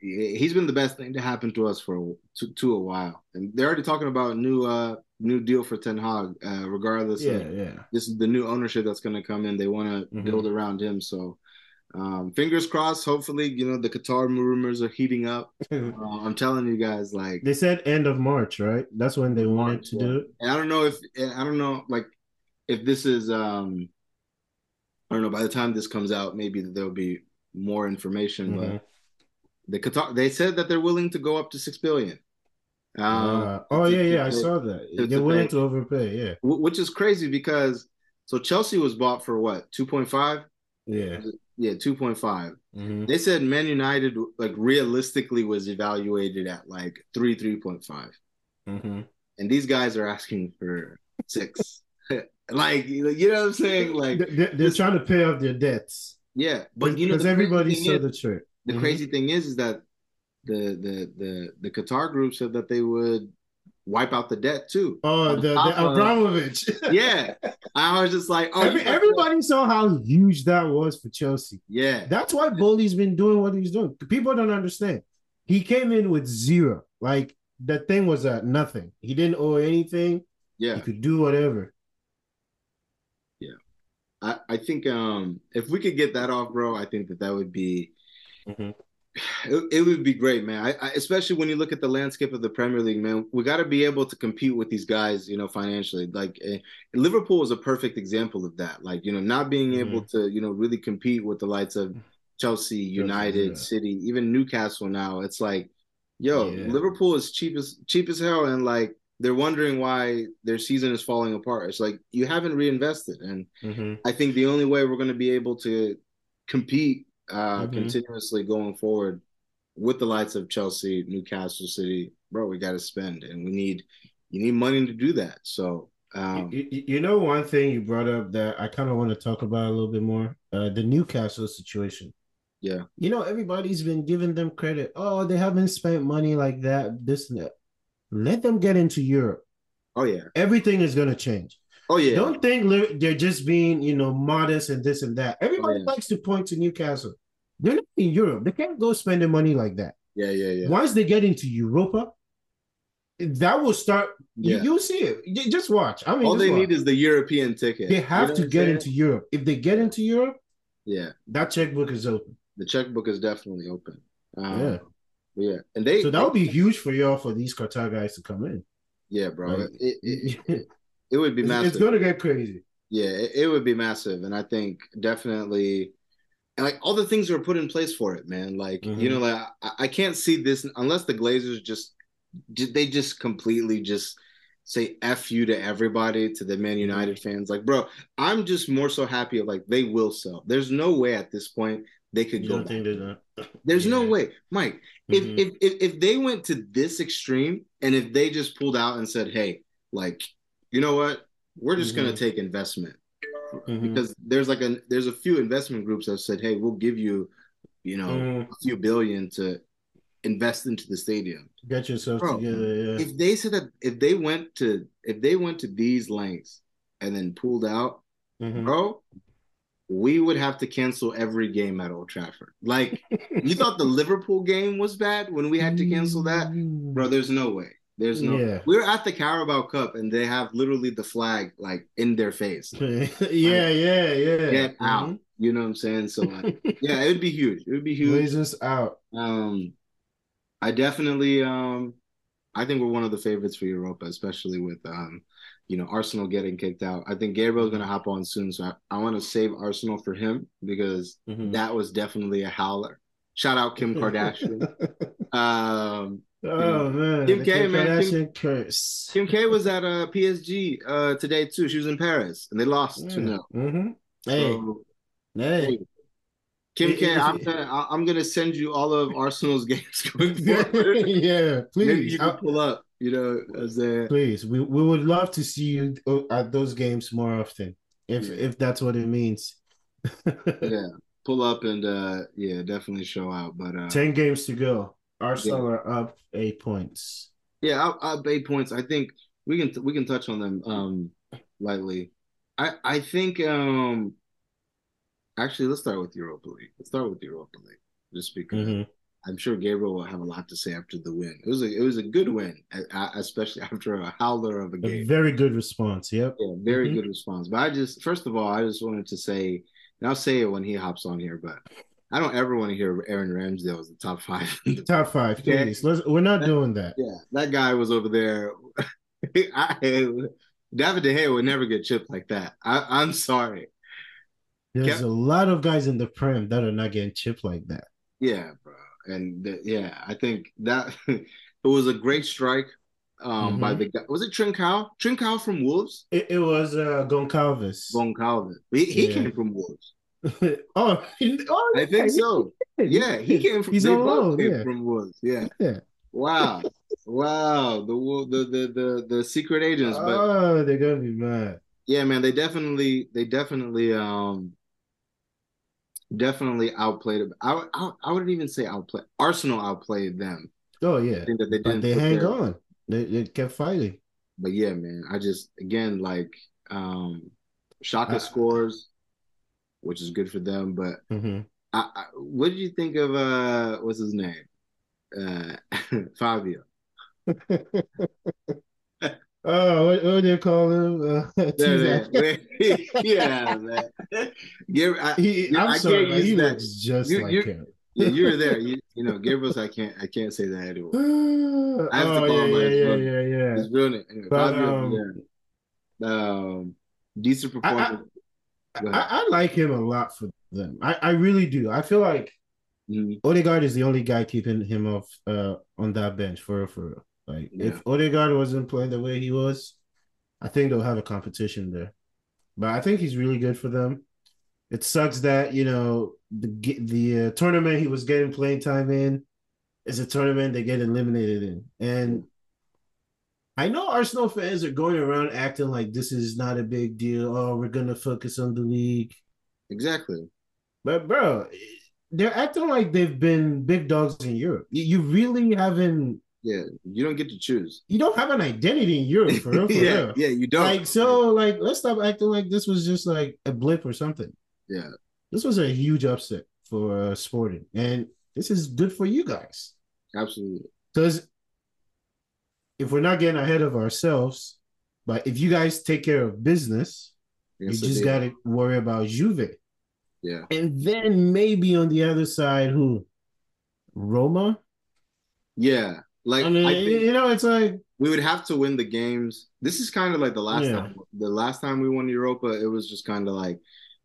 he's been the best thing to happen to us for to, to a while, and they're already talking about a new uh new deal for Ten Hag. Uh, regardless, yeah, of, yeah. this is the new ownership that's going to come in. They want to Mhm. build around him. So, um, fingers crossed. Hopefully, you know the Qatar rumors are heating up. Uh, I'm telling you guys, like, they said end of March, right? That's when they wanted March, to yeah. do it. and I don't know if I don't know like if this is um I don't know by the time this comes out maybe there'll be more information Mhm. but the Qatar they said that they're willing to go up to 6 billion Um, Uh, oh yeah, yeah, I saw that. It's They a willing thing. to overpay. Yeah, which is crazy because so Chelsea was bought for what 2.5 yeah. yeah 2.5 Mhm. they said Man United like realistically was evaluated at like 3 3.5 Mhm. and these guys are asking for 6 like you know what I'm saying like They- they- They're trying to pay off their debts, yeah but you know because everybody saw is- the trick. The Mhm. crazy thing is is that the the the the Qatar group said that they would wipe out the debt too Oh, the, the Abramovich. yeah I was just like oh Every, everybody saw how huge that was for Chelsea. yeah That's why Boehly's been doing what he's doing. People don't understand. He came in with zero. Like the thing was at nothing. He didn't owe anything. yeah He could do whatever. Yeah, I, I think um if we could get that off, bro, I think that that would be Mhm. it, it would be great, man. I, I, especially when you look at the landscape of the Premier League, man. We got to be able to compete with these guys, you know, financially. Like eh, Liverpool is a perfect example of that. Like you know, not being Mhm. able to you know really compete with the likes of Chelsea, United, yeah. City, even Newcastle. Now it's like, yo, Yeah. Liverpool is cheap as cheap as hell, and like they're wondering why their season is falling apart. It's like you haven't reinvested, and Mhm. I think the only way we're going to be able to compete uh, Mhm. continuously going forward with the lights of Chelsea, Newcastle City, bro, we got to spend, and we need you need money to do that. So, um, You, you- know, one thing you brought up that I kind of want to talk about a little bit more uh, the Newcastle situation. yeah, You know, everybody's been giving them credit. Oh, they haven't spent money like that, this and that. Let them get into Europe. oh yeah, Everything is going to change. Oh yeah, Don't think they're just being, you know, modest and this and that. Everybody Oh, yeah. likes to point to Newcastle. They're not in Europe. They can't go spending money like that. yeah, yeah, yeah, Once they get into Europa, that will start. Yeah. You, you'll see it. You just watch. I mean, All they watch. need is the European ticket. they You have know to get into Europe. If they get into Europe, Yeah, that checkbook is open. the checkbook is definitely open. Um, Yeah. yeah, and they So that would be huge for y'all for these Qatar guys to come in. yeah, bro. Like, it, it, it, would be it's, massive. it's going to get crazy. Yeah, it, it would be massive, and I think definitely, and like all the things are put in place for it, man. Like you Mhm. know, like I, I can't see this unless the Glazers just, ju- they just completely just say f you to everybody to the Man United fans. Like, bro, I'm just more so happy of like they will sell. There's no way at this point they could You go. don't think they're not? There's no way, Mike. If, Mhm. if if if they went to this extreme and if they just pulled out and said, "Hey, like, you know what? We're just gonna Mhm. take investment." Mhm. because there's like a there's a few investment groups that said, "Hey, we'll give you, you know, Mhm. a few billion to invest into the stadium." Get yourself Bro, together. Yeah. If they said that if they went to if they went to these lengths and then pulled out, Mhm. bro, we would have to cancel every game at Old Trafford. Like you thought the Liverpool game was bad when we had to cancel that, bro. There's no way. There's no. Yeah. We're at the Carabao Cup and they have literally the flag like in their face. yeah, yeah, yeah. Get out. Mhm. You know what I'm saying? So like, yeah, it would be huge. It would be huge. Glazers out. Um, I definitely, um, I think we're one of the favorites for Europa, especially with, um, you know, Arsenal getting kicked out. I think Gabriel's gonna hop on soon, so I, I want to save Arsenal for him because Mhm. that was definitely a howler. Shout out Kim Kardashian. um, oh man, Kim K, man, Kardashian curse. Kim K was at uh, PSG uh, today too. She was in Paris and they lost two 0 hmm Hey, So, hey. hey, Kim K, I'm gonna I'm gonna send you all of Arsenal's games going forward. yeah, Maybe please, you can pull up, you know, as a please. We we would love to see you uh, at those games more often, if Yeah. if that's what it means. yeah, pull up and uh yeah, definitely show out. But uh Ten games to go. Arsenal are up eight points. yeah, I'll, I'll eight points. I think we can we can touch on them um lightly. I I think um actually let's start with Europa League. Let's start with Europa League. Just because Mhm. I'm sure Gabriel will have a lot to say after the win. It was a it was a good win, a- a- especially after a howler of a A game. very good response. Yep. Yeah, very Mhm. good response. But I just, first of all, I just wanted to say, and I'll say it when he hops on here, but I don't ever want to hear Aaron Ramsdale as the top five. The Top five, please. Let's, we're not doing that. yeah, that guy was over there. I, David De Gea would never get chipped like that. I, I'm sorry. There's a lot of guys in the Prem that are not getting chipped like that. Yeah, bro. And the, yeah, I think that it was a great strike um, mm-hmm. by the guy. Was it Trincao? Trincao from Wolves? It, it was uh, Goncalves. Goncalves. He, he yeah. came from Wolves. oh, oh, I think so. Yeah, he came from. He's alone. Came yeah. from Wolves. Yeah. yeah. Wow. wow. The the the the the secret agents. But, oh, they're gonna be mad. Yeah, man. They definitely they definitely um definitely outplayed. I I, I wouldn't even say outplayed. Arsenal outplayed them. Oh yeah. I think that they didn't. But they hang their, on. They, they kept fighting. But yeah, man, I just again like um Xhaka scores, which is good for them. But mm-hmm. I, I, what did you think of uh what's his name? Uh Fabio. Oh, what, what do they call him? Uh, yeah, man. Give, I, he, I'm I sorry, can't he that. looks just you, like him. yeah, you were there. You, you know, Gabriel's. I can't. I can't say that anymore. I have oh, to call yeah, him yeah, yeah, yeah, yeah. His real name. Anyway, but, um, yeah. um, decent performance. I, I, like him a lot for them. I, I really do. I feel like mm-hmm. Odegaard is the only guy keeping him off uh, on that bench for for like yeah. if Odegaard wasn't playing the way he was, I think they'll have a competition there. But I think he's really good for them. It sucks that you know the the uh, tournament he was getting playing time in is a tournament they get eliminated in, and I know Arsenal fans are going around acting like this is not a big deal. Oh, we're gonna focus on the league. Exactly. But bro, they're acting like they've been big dogs in Europe. You really haven't yeah, you don't get to choose. You don't have an identity in Europe, for real. For yeah, real. yeah, you don't. Like so, like let's stop acting like this was just like a blip or something. Yeah, this was a huge upset for uh, Sporting, and this is good for you guys. Absolutely. Because if we're not getting ahead of ourselves, but if you guys take care of business, yes, you just got to worry about Juve. Yeah, and then maybe on the other side, who? Roma. Yeah, like I mean, I you know, it's like we would have to win the games. This is kind of like the last yeah. time. The last time we won Europa, it was just kind of like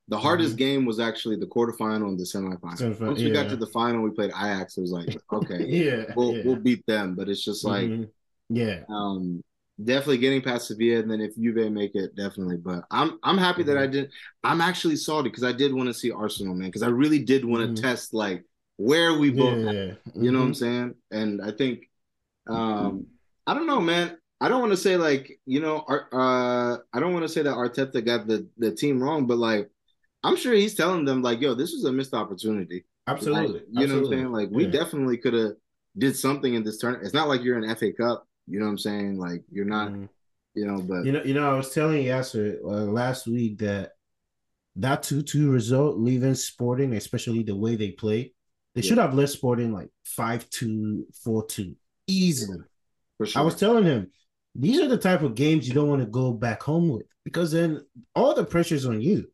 the hardest mm-hmm. game was actually the quarterfinal and the semifinal. Semifinal, Once we yeah. got to the final, we played Ajax. It was like, okay, yeah, we'll yeah. we'll beat them. But it's just like, mm-hmm. Yeah, um, definitely getting past Sevilla, and then if Juve make it, definitely. But I'm I'm happy mm-hmm. that I did. I'm actually salty because I did want to see Arsenal, man, because I really did want to mm-hmm. test like where we both, yeah. you know what I'm mm-hmm. saying? And I think um, I don't know, man. I don't want to say like you know, uh, I don't want to say that Arteta got the the team wrong, but like I'm sure he's telling them like, yo, this was a missed opportunity. Absolutely, like, you Absolutely. know what I'm saying? Like we yeah. definitely could have did something in this tournament. It's not like you're in FA Cup. You know what I'm saying? Like you're not. Mm. You know, but you know, you know, I was telling you yesterday, uh, last week that that two two result leaving Sporting, especially the way they play, they yeah. should have left Sporting like five two, four two easily. Sure. I was telling him these are the type of games you don't want to go back home with because then all the pressure's on you.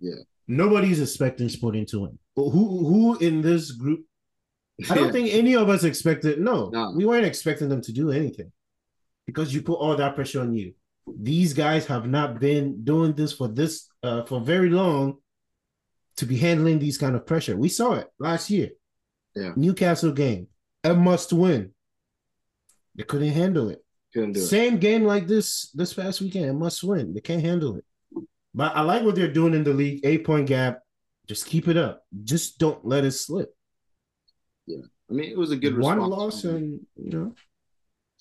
Yeah. Nobody's expecting Sporting to win. Who who in this group? I don't think any of us expected. No, no, we weren't expecting them to do anything because you put all that pressure on you. These guys have not been doing this for this uh, for very long to be handling these kind of pressure. We saw it last year. Yeah. Newcastle game, a must win. They couldn't handle it. Couldn't do Same it. game like this this past weekend. Must win. They can't handle it. But I like what they're doing in the league. Eight point gap. Just keep it up. Just don't let it slip. Yeah, I mean it was a good one loss, and you know.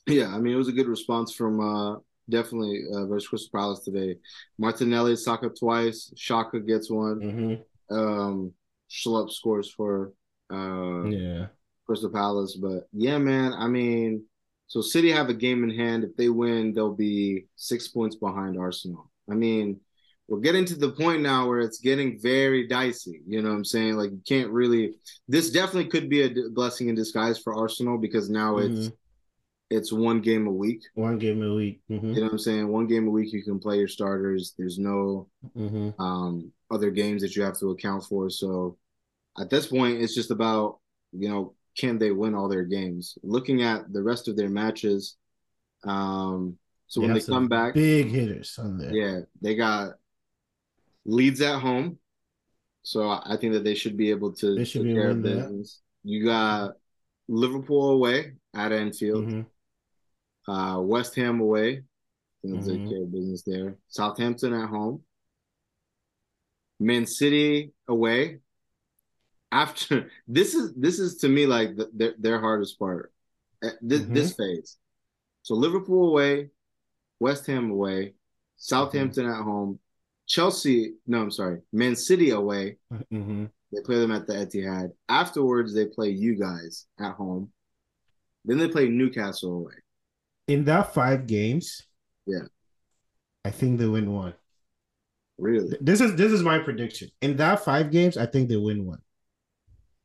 Yeah, I mean it was a good response from uh definitely uh, versus Crystal Palace today. Martinelli, Saka twice. Xhaka gets one. Mm-hmm. Um, Schlupp scores for uh yeah Crystal Palace. But yeah, man, I mean so City have a game in hand. If they win, they'll be six points behind Arsenal. I mean, we're getting to the point now where it's getting very dicey. You know what I'm saying? Like you can't really. This definitely could be a blessing in disguise for Arsenal because now mm-hmm. It's one game a week. One game a week. Mm-hmm. You know what I'm saying? One game a week you can play your starters. There's no mm-hmm. um, other games that you have to account for. So at this point, it's just about you know can they win all their games? Looking at the rest of their matches, um, so when they come back, big hitters on there. Yeah, they got Leeds at home, so I think that they should be able to they should take care of business. You got Liverpool away at Anfield. Mm-hmm. Uh, West Ham away. Things Mhm. take care of business there. Southampton at home. Man City away. After this is this is to me like the, their their hardest part. Uh, This Mhm. this phase. So Liverpool away, West Ham away, Southampton Mm-hmm. at home, Chelsea. No, I'm sorry, Man City away. hmm They play them at the Etihad. Afterwards, they play you guys at home. Then they play Newcastle away. In that five games, Yeah. I think they win one. Really? This is this is my prediction. In that five games, I think they win one.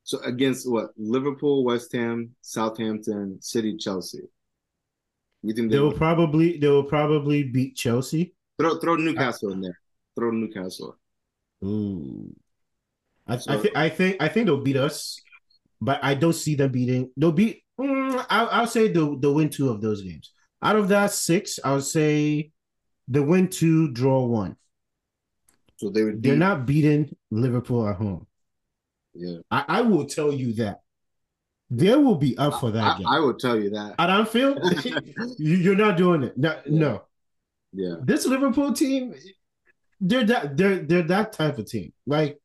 So against what? Liverpool, West Ham, Southampton, City, Chelsea. You think they, They will probably they will probably beat Chelsea. throw throw Newcastle in there? Throw Newcastle. Ooh. I, I So- think I think I think they'll beat us, but I don't see them beating. They'll beat. Mm, I'll, I'll say they'll, they'll win two of those games. Out of that six, I would say the win two, draw one. So they would. They're not beating Liverpool at home. Yeah, I, I will tell you that. They will be up for that I, game. I would tell you that. At Anfield, you, you're not doing it. No, no. Yeah, This Liverpool team, they're that they're they're that type of team. Like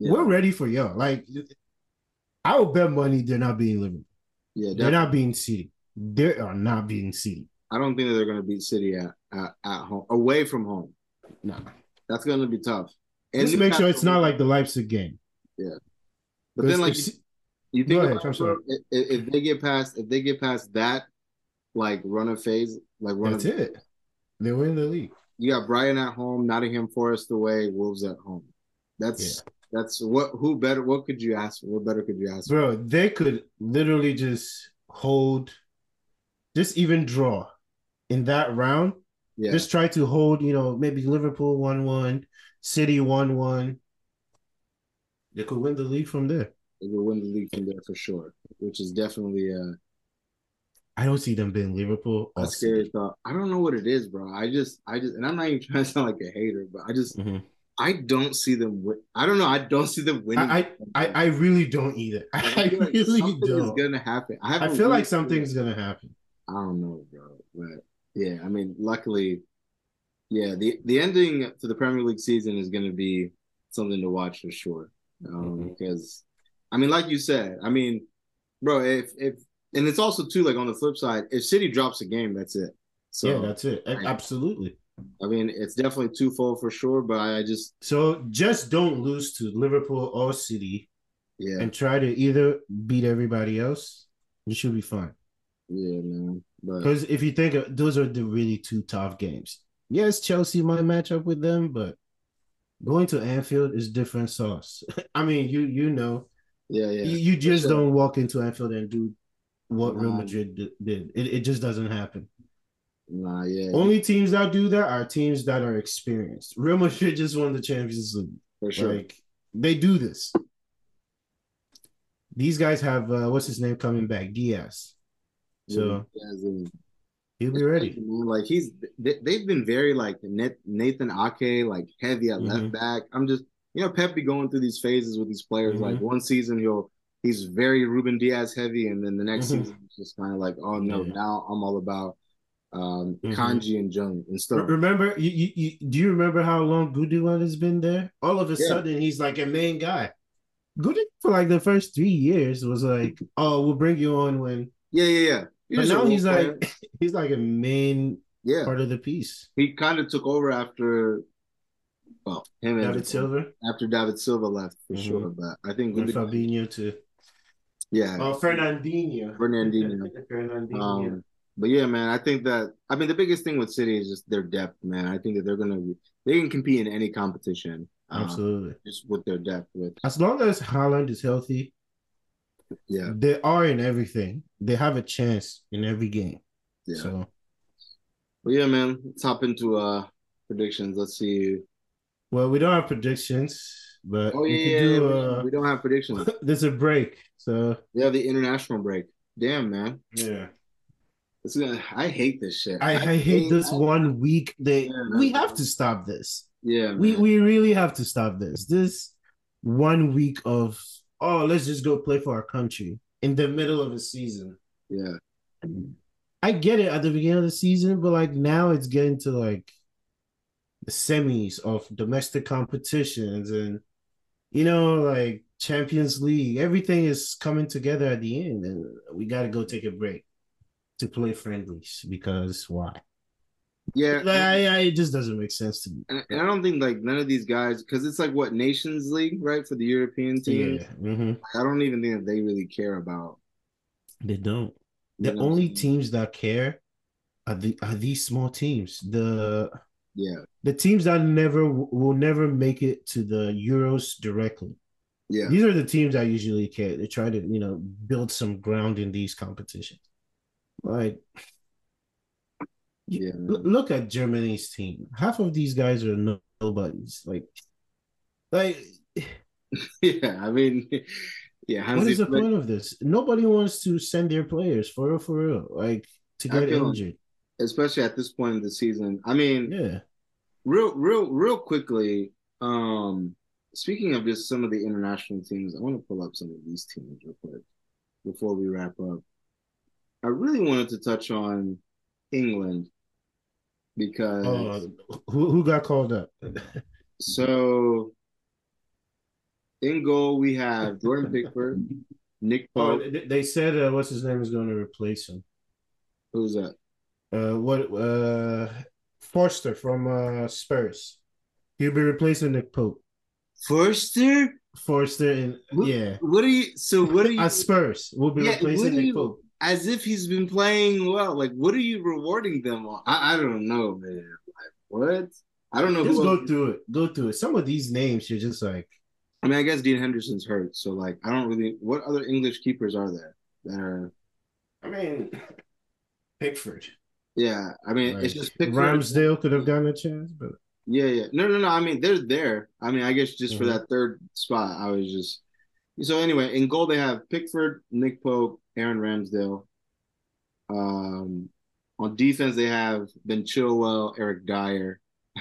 yeah, we're ready for y'all. Like I will bet money they're not being Liverpool. Yeah. They're not being City. They are not being City. I don't think that they're going to beat City at, at at home, away from home. No. That's going to be tough. And Just make sure it's not like the Leipzig game. Yeah, but then, like, If you, think ahead, about I'm it, sorry. bro, if, if they get past, if they get past that, like run of phase, like run that's of, it. They win the league. you got Brighton at home, Nottingham Forest away, Wolves at home. That's that's what who better what could you ask for? What better could you ask for? Bro, they could literally just hold, just even draw in that round. Yeah, Just try to hold, you know, maybe Liverpool 1 1, City 1 1. They could win the league from there. they will win the league from there for sure, which is definitely uh I don't see them being Liverpool. a scary thought. I don't know what it is, bro. I just I just and I'm not even trying to sound like a hater, but I just Mhm. I don't see them win. I don't know. I don't see them winning. I, I, I really don't either. Like, I like really something is don't. gonna happen. I, I feel like something's gonna happen. I don't know, bro. But yeah, I mean, luckily, yeah, the the ending to the Premier League season is going to be something to watch for sure. Um, Mhm. Because, I mean, like you said, I mean, bro, if if and it's also too like on the flip side, if City drops a game, that's it. So yeah, that's it. Absolutely. I mean, it's definitely twofold for sure. But I just So just don't lose to Liverpool or City yeah, and try to either beat everybody else. You should be fine. yeah, man. But Because if you think of, those are the really two tough games. Yes, Chelsea might match up with them, but going to Anfield is different sauce. I mean, you you know, yeah, yeah, you, you just sure. don't walk into Anfield and do what Real Madrid did. It, it just doesn't happen. Nah, yeah, Only teams that do that are teams that are experienced. Real Madrid just won the Champions League. for sure. Like they do this. These guys have uh, what's his name coming back, Diaz. So yeah, he'll be ready. Like he's they, they've been very like Nathan Ake like heavy at Mhm. left back. I'm just you know Pep be going through these phases with these players. Like Mhm. one season he'll he's very Ruben Dias heavy, and then the next Mhm. season it's just kind of like oh no Yeah. now I'm all about um Mhm. Kanji and Jung and stuff. Remember, you, you, you do you remember how long Gundogan has been there? All of a Yeah. sudden, he's like a main guy. Gundogan for like the first three years was like, "Oh, we'll bring you on when." Yeah, yeah, yeah. He's But now he's player. like, he's like a main yeah. part of the piece. He kind of took over after well him and David Silva after David Silva left for Mhm. sure. But I think and Fabinho too. yeah. Oh, Fernandinho. Fernandinho. Fernandinho. Um, but yeah, man, I think that I mean the biggest thing with City is just their depth, man. I think that they're gonna be they can compete in any competition, uh, Absolutely. just with their depth. With As long as Haaland is healthy, yeah, they are in everything. They have a chance in every game. yeah. So But yeah, man, let's hop into uh predictions. Let's see. well, we don't have predictions, but Oh we yeah, yeah, do we- uh we don't have predictions. there's a break. So have the international break. Damn, man, yeah. It's gonna. I hate this shit. I, I hate this I- one week. They Yeah, we have to stop this. Yeah, man. We we really have to stop this. This one week of oh let's just go play for our country in the middle of a season. yeah, I get it at the beginning of the season, but like now it's getting to like the semis of domestic competitions and you know like Champions League. Everything is coming together at the end, and we got to go take a break to play friendlies because why? Yeah, Like, I, I, it just doesn't make sense to me. and, and I don't think like none of these guys because it's like what Nations League, right, for the European teams. Yeah, mhm. I don't even think that they really care about. they don't. you The know only teams that care are the are these small teams. The Yeah, the teams that never will never make it to the Euros directly. yeah, These are the teams that usually care. They try to, you know, build some ground in these competitions. Like, Yeah. look at Germany's team. Half of these guys are no- nobodies. Like, like, yeah. I mean, yeah. what Hansi is the Flick- point of this? Nobody wants to send their players for real, for real, like to get injured. especially at this point in the season. I mean, Yeah. real, real, real quickly. Um, speaking of just some of the international teams, I want to pull up some of these teams real quick before we wrap up. I really wanted to touch on England because Oh, who who got called up? so in goal we have Jordan Pickford, Nick Oh, Pope. they- they said uh, what's his name is going to replace him. Who's that? Uh, what? Uh, Forster from uh Spurs. He'll be replacing Nick Pope. Forster? Forster and What- yeah, What are you? So what are you? at Spurs we'll be Yeah, replacing Nick you- Pope. As if he's been playing well. Like, what are you rewarding them on? I, I don't know, man. Like, what? I don't know Just go else- through it. Go through it. Some of these names you're just like, I mean, I guess Dean Henderson's hurt, so like, I don't really. What other English keepers are there that are? I mean, Pickford. Yeah, I mean, it's just Pickford. Ramsdale could have gotten a chance, but Yeah, yeah. No, no, no. I mean, they're there. I mean, I guess just for Mhm. that third spot, I was just. So anyway, in goal they have Pickford, Nick Pope, Aaron Ramsdale. Um, on defense they have Ben Chilwell, Eric Dier,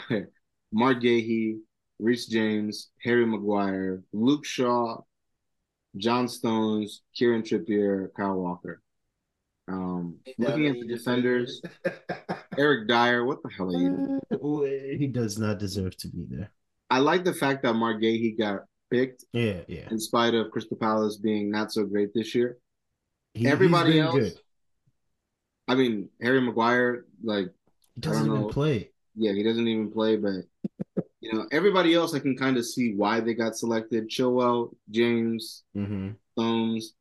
Marc Guehi, Reece James, Harry Maguire, Luke Shaw, John Stones, Kieran Trippier, Kyle Walker. Um, looking at the defenders, Eric Dier. What the hell are you? doing? he does not deserve to be there. I like the fact that Marc Guehi got picked Yeah, yeah. in spite of Crystal Palace being not so great this year. He- Everybody else- good. I mean, Harry Maguire, like, He doesn't even know. play. yeah, he doesn't even play, but you know, everybody else I can kind of see why they got selected. Chilwell, James, hmm Stones,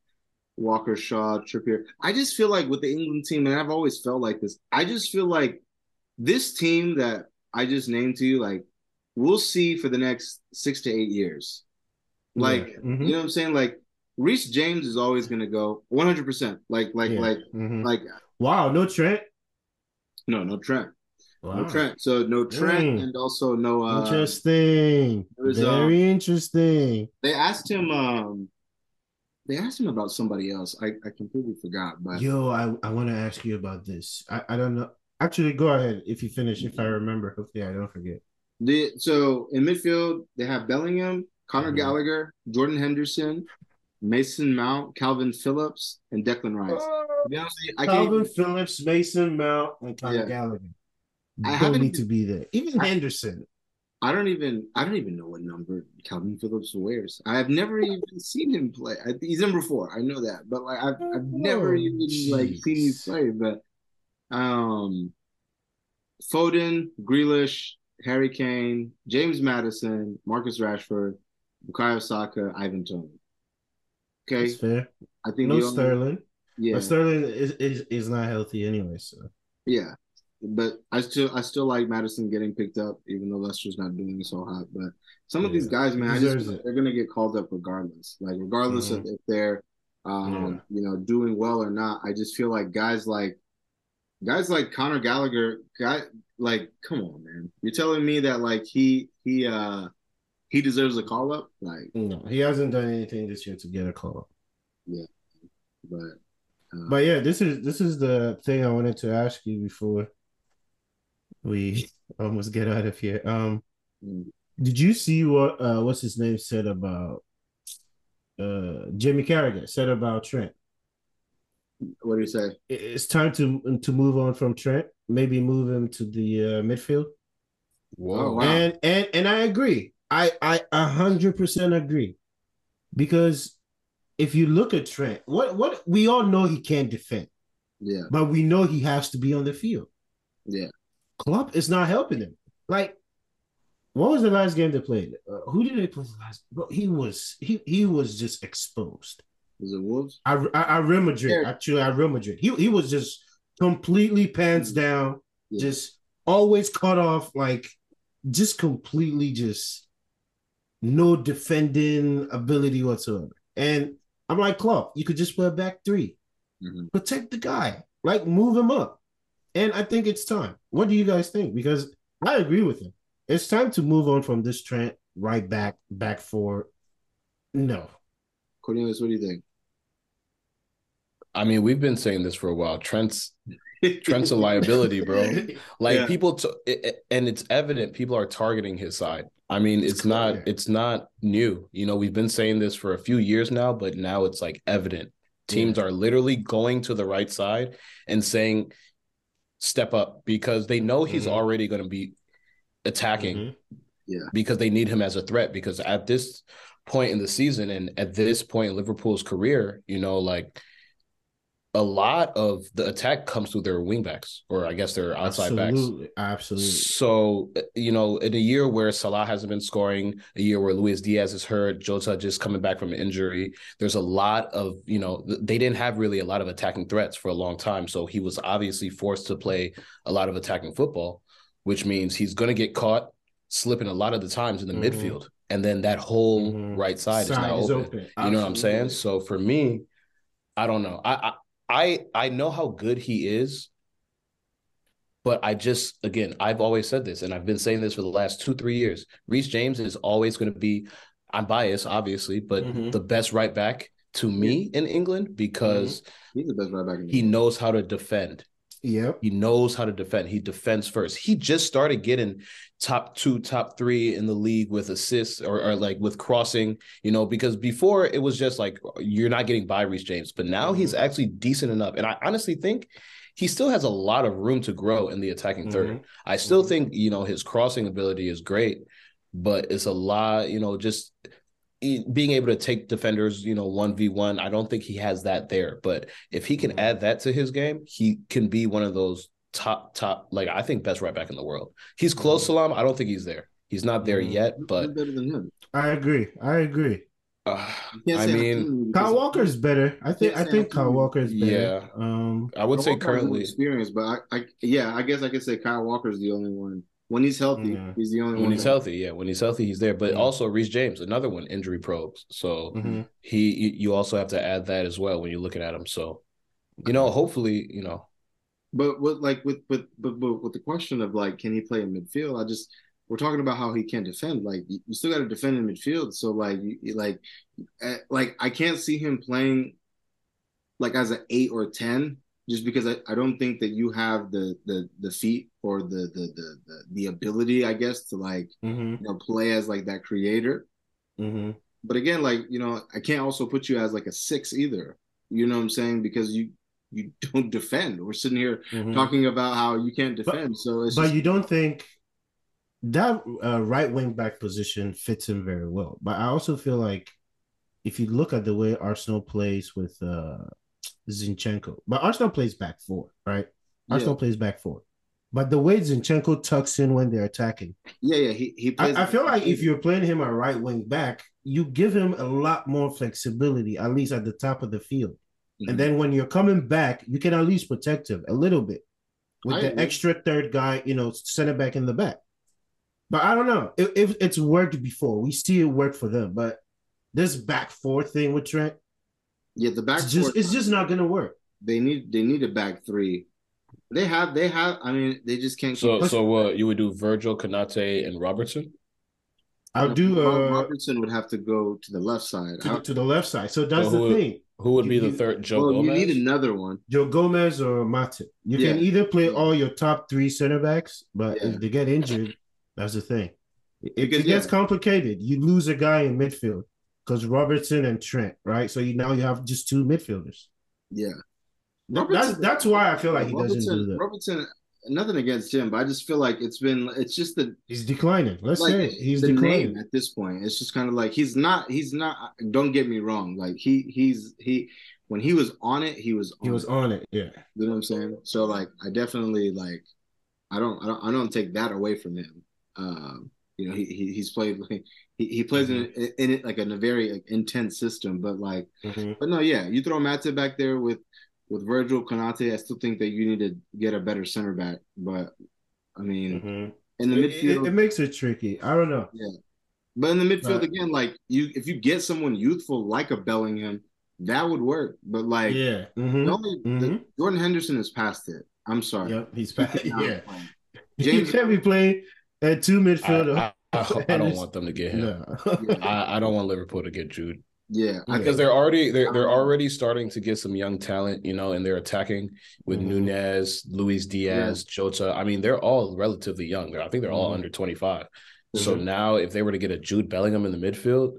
Walker, Shaw, Trippier. I just feel like with the England team, and I've always felt like this. I just feel like this team that I just named to you, like, we'll see for the next six to eight years. Like, Yeah. Mhm. you know what I'm saying? Like, Reece James is always going to go 100%. Like, like, Yeah. like, Mhm. like, Wow, no Trent. no, no Trent. Wow. No Trent. So no Trent Mm. and also no uh interesting. was, Very interesting. they asked him um they asked him about somebody else. I, I completely forgot, but Yo, I, I want to ask you about this. I, I don't know. Actually, go ahead if you finish. If I remember, hopefully I don't forget. the so in midfield they have Bellingham, Conor Mhm. Gallagher, Jordan Henderson, Mason Mount, Kalvin Phillips, and Declan Rice. To be honest with you, I can't Kalvin Phillips, Mason Mount, and Conor Yeah. Gallagher. I don't need to be there. Even I- Henderson. I don't even I don't even know what number Kalvin Phillips wears. I have never even seen him play. I, he's number four. I know that, but like I've I've never Oh, even like seen you jeez. play. But um, Foden, Grealish, Harry Kane, James Maddison, Marcus Rashford, Bukayo Saka, Ivan Toney. Okay, That's fair. I think No Sterling. Yeah, But Sterling is, is is not healthy anyway. So yeah, but I still I still like Maddison getting picked up, even though Leicester's not doing so hot. But some of these guys, man, I just deserves feel like it. they're gonna get called up regardless. Like regardless of if they're um, you know, doing well or not. I just feel like guys like guys like Conor Gallagher, guy like, come on, man. You're telling me that like he he uh he deserves a call up? Like, no, he hasn't done anything this year to get a call. Up. Yeah, but uh, But yeah, this is this is the thing I wanted to ask you before we almost get out of here. Um, mm, did you see what uh what's his name said about uh Jimmy Carragher said about Trent? What do you say? It's time to to move on from Trent. Maybe move him to the uh, midfield. Whoa! Oh, wow. And and and I agree. I I a hundred percent agree, because if you look at Trent, what what we all know he can't defend. Yeah. But we know he has to be on the field. Yeah. Klopp is not helping him. Like, what was the last game they played? Uh, who did they play the last? Bro, he was he he was just exposed. Was it Wolves? I I, I Real Madrid. Yeah. Actually, I Real Madrid. He he was just completely pants down, yeah. just always cut off, like just completely just no defending ability whatsoever. And I'm like, Klopp, you could just play a back 3 mm-hmm. protect the guy, like move him up. And I think it's time. What do you guys think? Because I agree with him. It's time to move on from this Trent right back, back four. No. Cornelius, what do you think? I mean, we've been saying this for a while. Trent's Trent's a liability, bro. Like yeah. people, t- it, and it's evident people are targeting his side. I mean, it's, it's not it's not new. You know, we've been saying this for a few years now, but now it's like evident. Teams yeah. are literally going to the right side and saying, "Step up," because they know he's mm-hmm. already going to be attacking. Mm-hmm. Yeah, because they need him as a threat. Because at this point in the season and at this point in Liverpool's career, you know, like a lot of the attack comes through their wingbacks, or I guess their outside absolutely, backs. Absolutely. So you know, in a year where Salah hasn't been scoring, a year where Luis Diaz is hurt, Jota just coming back from an injury, there's a lot of you know they didn't have really a lot of attacking threats for a long time. So he was obviously forced to play a lot of attacking football, which means he's going to get caught slipping a lot of the times in the mm-hmm. midfield, and then that whole mm-hmm. right side, side is now is open. open. You know what I'm saying? So for me. I don't know. I, I I I know how good he is, but I just again I've always said this, and I've been saying this for the last two three years. Reece James is always going to be. I'm biased, obviously, but mm-hmm. the best right back to me in England because mm-hmm. he's the best right back. he knows how to defend. Yep. He knows how to defend. He defends first. He just started getting top two, top three in the league with assists or, or like with crossing, you know, because before it was just like you're not getting by Reece James, but now he's mm-hmm. actually decent enough. And I honestly think he still has a lot of room to grow in the attacking 3rd mm-hmm. I still mm-hmm. think, you know, his crossing ability is great, but it's a lot, you know, just being able to take defenders, you know, one v one. I don't think he has that there, but if he can mm-hmm. add that to his game, he can be one of those top top. Like I think best right back in the world. He's close, mm-hmm. Salam. I don't think he's there. He's not there mm-hmm. yet, but better than him. I agree. I agree. Uh, I mean, Kyle Walker is better. I think. I think Kyle Walker is better. Yeah. Um, I would say currently experience, but I, I, yeah, I guess I could say Kyle Walker is the only one when he's healthy, yeah. he's the only when one. he's healthy, yeah. When he's healthy, he's there. But also Reece James, another one, injury probes. So mm-hmm. he, you also have to add that as well when you're looking at him. So, you know, hopefully, you know. But with like with with but, but with the question of like, can he play in midfield? I just we're talking about how he can't defend. Like you, you still got to defend in midfield. So like you, like eh, like I can't see him playing like as an eight or ten just because I, I don't think that you have the the the feet or the the the the, the ability, I guess, to like mm-hmm. you know play as like that creator. Mm-hmm. But again, like you know, I can't also put you as like a six either. You know what I'm saying? Because you you don't defend. We're sitting here mm-hmm. talking about how you can't defend. But, so but just... you don't think that uh, right wing back position fits him very well. But I also feel like if you look at the way Arsenal plays with uh, Zinchenko. But Arsenal plays back four, right? Arsenal yeah. plays back four. But the way Zinchenko tucks in when they're attacking. Yeah, yeah. He, he plays I, I feel like if you're playing him a right wing back, you give him a lot more flexibility, at least at the top of the field. Mm-hmm. And then when you're coming back, you can at least protect him a little bit with I the agree. extra third guy, you know, center back in the back. But I don't know if, if it's worked before. We see it work for them, but this back four thing with Trent, yeah, the back. It's just, it's just not gonna work. They need they need a back three. They have they have. I mean, they just can't. So keep... so what you would do? Virgil, Konate, and Robertson. I'll do. Uh, Robertson would have to go to the left side. To, to the left side. So that's so the would, thing. Who would be the third? Joe well, Gomez. You need another one. Joe Gomez or Matip. You yeah. can either play all your top three center backs, but yeah. if they get injured, that's the thing. If because, it gets yeah. complicated, you lose a guy in midfield because Robertson and Trent, right? So you now you have just two midfielders. Yeah. that's that's why I feel like he doesn't do that. Robertson, nothing against him, but I just feel like it's been it's just the he's declining. Let's like, say it. he's declining at this point. It's just kind of like he's not he's not. Don't get me wrong. Like he he's he when he was on it, he was on he was it. on it. Yeah. You know what I'm saying? So like I definitely like I don't I don't I don't take that away from him. Um, you know, he, he he's played he, he plays in, in it like in a very like, intense system, but like Mhm. but no, yeah, you throw Matip back there with with Virgil Konate, I still think that you need to get a better center back. But I mean, Mhm. in the It, midfield, it, it makes it tricky. I don't know. Yeah, but in the midfield Right. again, like you, if you get someone youthful like a Bellingham, that would work. But like, yeah. the Mhm. only the, Mhm. Jordan Henderson is past it. I'm sorry. Yep. He's He back. Yeah. play. You James- can't be playing at two I, midfielder. I, I, ho- I don't want them to get him. no. I, I don't want Liverpool to get Jude yeah. Because they're already they're they're already starting to get some young talent, you know, and they're attacking with Mhm. Nunez, Luis Diaz, Jota. I mean, they're all relatively young. I think they're all Mhm. under twenty five. So Mhm. now, if they were to get a Jude Bellingham in the midfield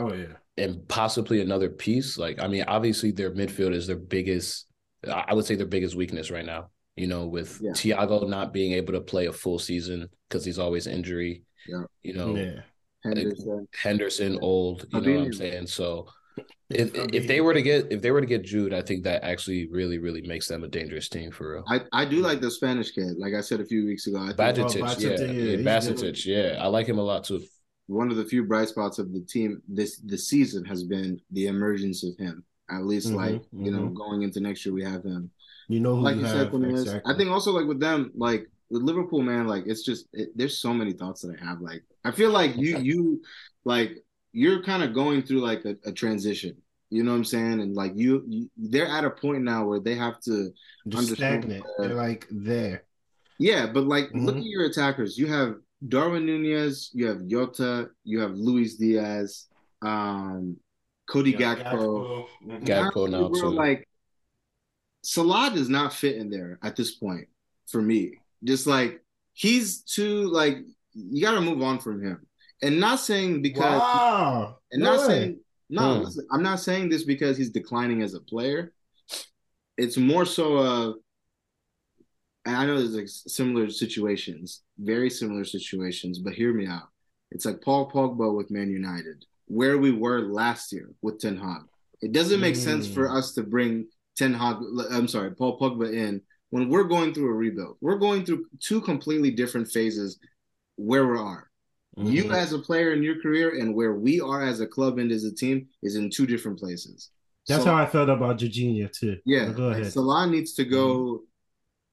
oh yeah. and possibly another piece, like I mean, obviously their midfield is their biggest. I I would say their biggest weakness right now. You know, with Yeah. Thiago not being able to play a full season because he's always injury. Yeah. You know, Yeah. Henderson. Henderson old, you know what I'm saying? So if if they were to get if they were to get Jude, I think that actually really really makes them a dangerous team for real. I, I do like the Spanish kid. Like I said a few weeks ago, I think Bajcetic, Bajcetic, yeah, yeah, yeah, yeah, I like him a lot too. one of the few bright spots of the team this this season has been the emergence of him. At least, Mhm, like you know, mhm. going into next year, we have him. You know who like you, you have. said, exactly. I think also like with them, like with Liverpool, man, like it's just it, there's so many thoughts that I have. Like I feel like you you like you're kind of going through like a, a transition. You know what I'm saying? And like you, you, they're at a point now where they have to, just understand stagnant. that- They're like there. yeah. But like, look Mhm. at your attackers. You have Darwin Nunez, you have Jota, you have Luis Diaz, um, Cody Gakpo. Mhm. Gakpo now, Bro, too. Like Salah does not fit in there at this point for me. Just like he's too like you got to move on from him. And not saying because Wow. and No not way. saying no, Hmm. listen, I'm not saying this because he's declining as a player. It's more so uh and I know there's like similar situations, very similar situations, but hear me out. It's like Paul Pogba with Man United, where we were last year with Ten Hag. It doesn't make sense Mm. for us to bring Ten Hag, I'm sorry, Paul Pogba in when we're going through a rebuild. We're going through two completely different phases where we are. You Mhm. as a player in your career and where we are as a club and as a team is in two different places. That's So- how I felt about Jorginho too. yeah, go ahead. Salah needs to go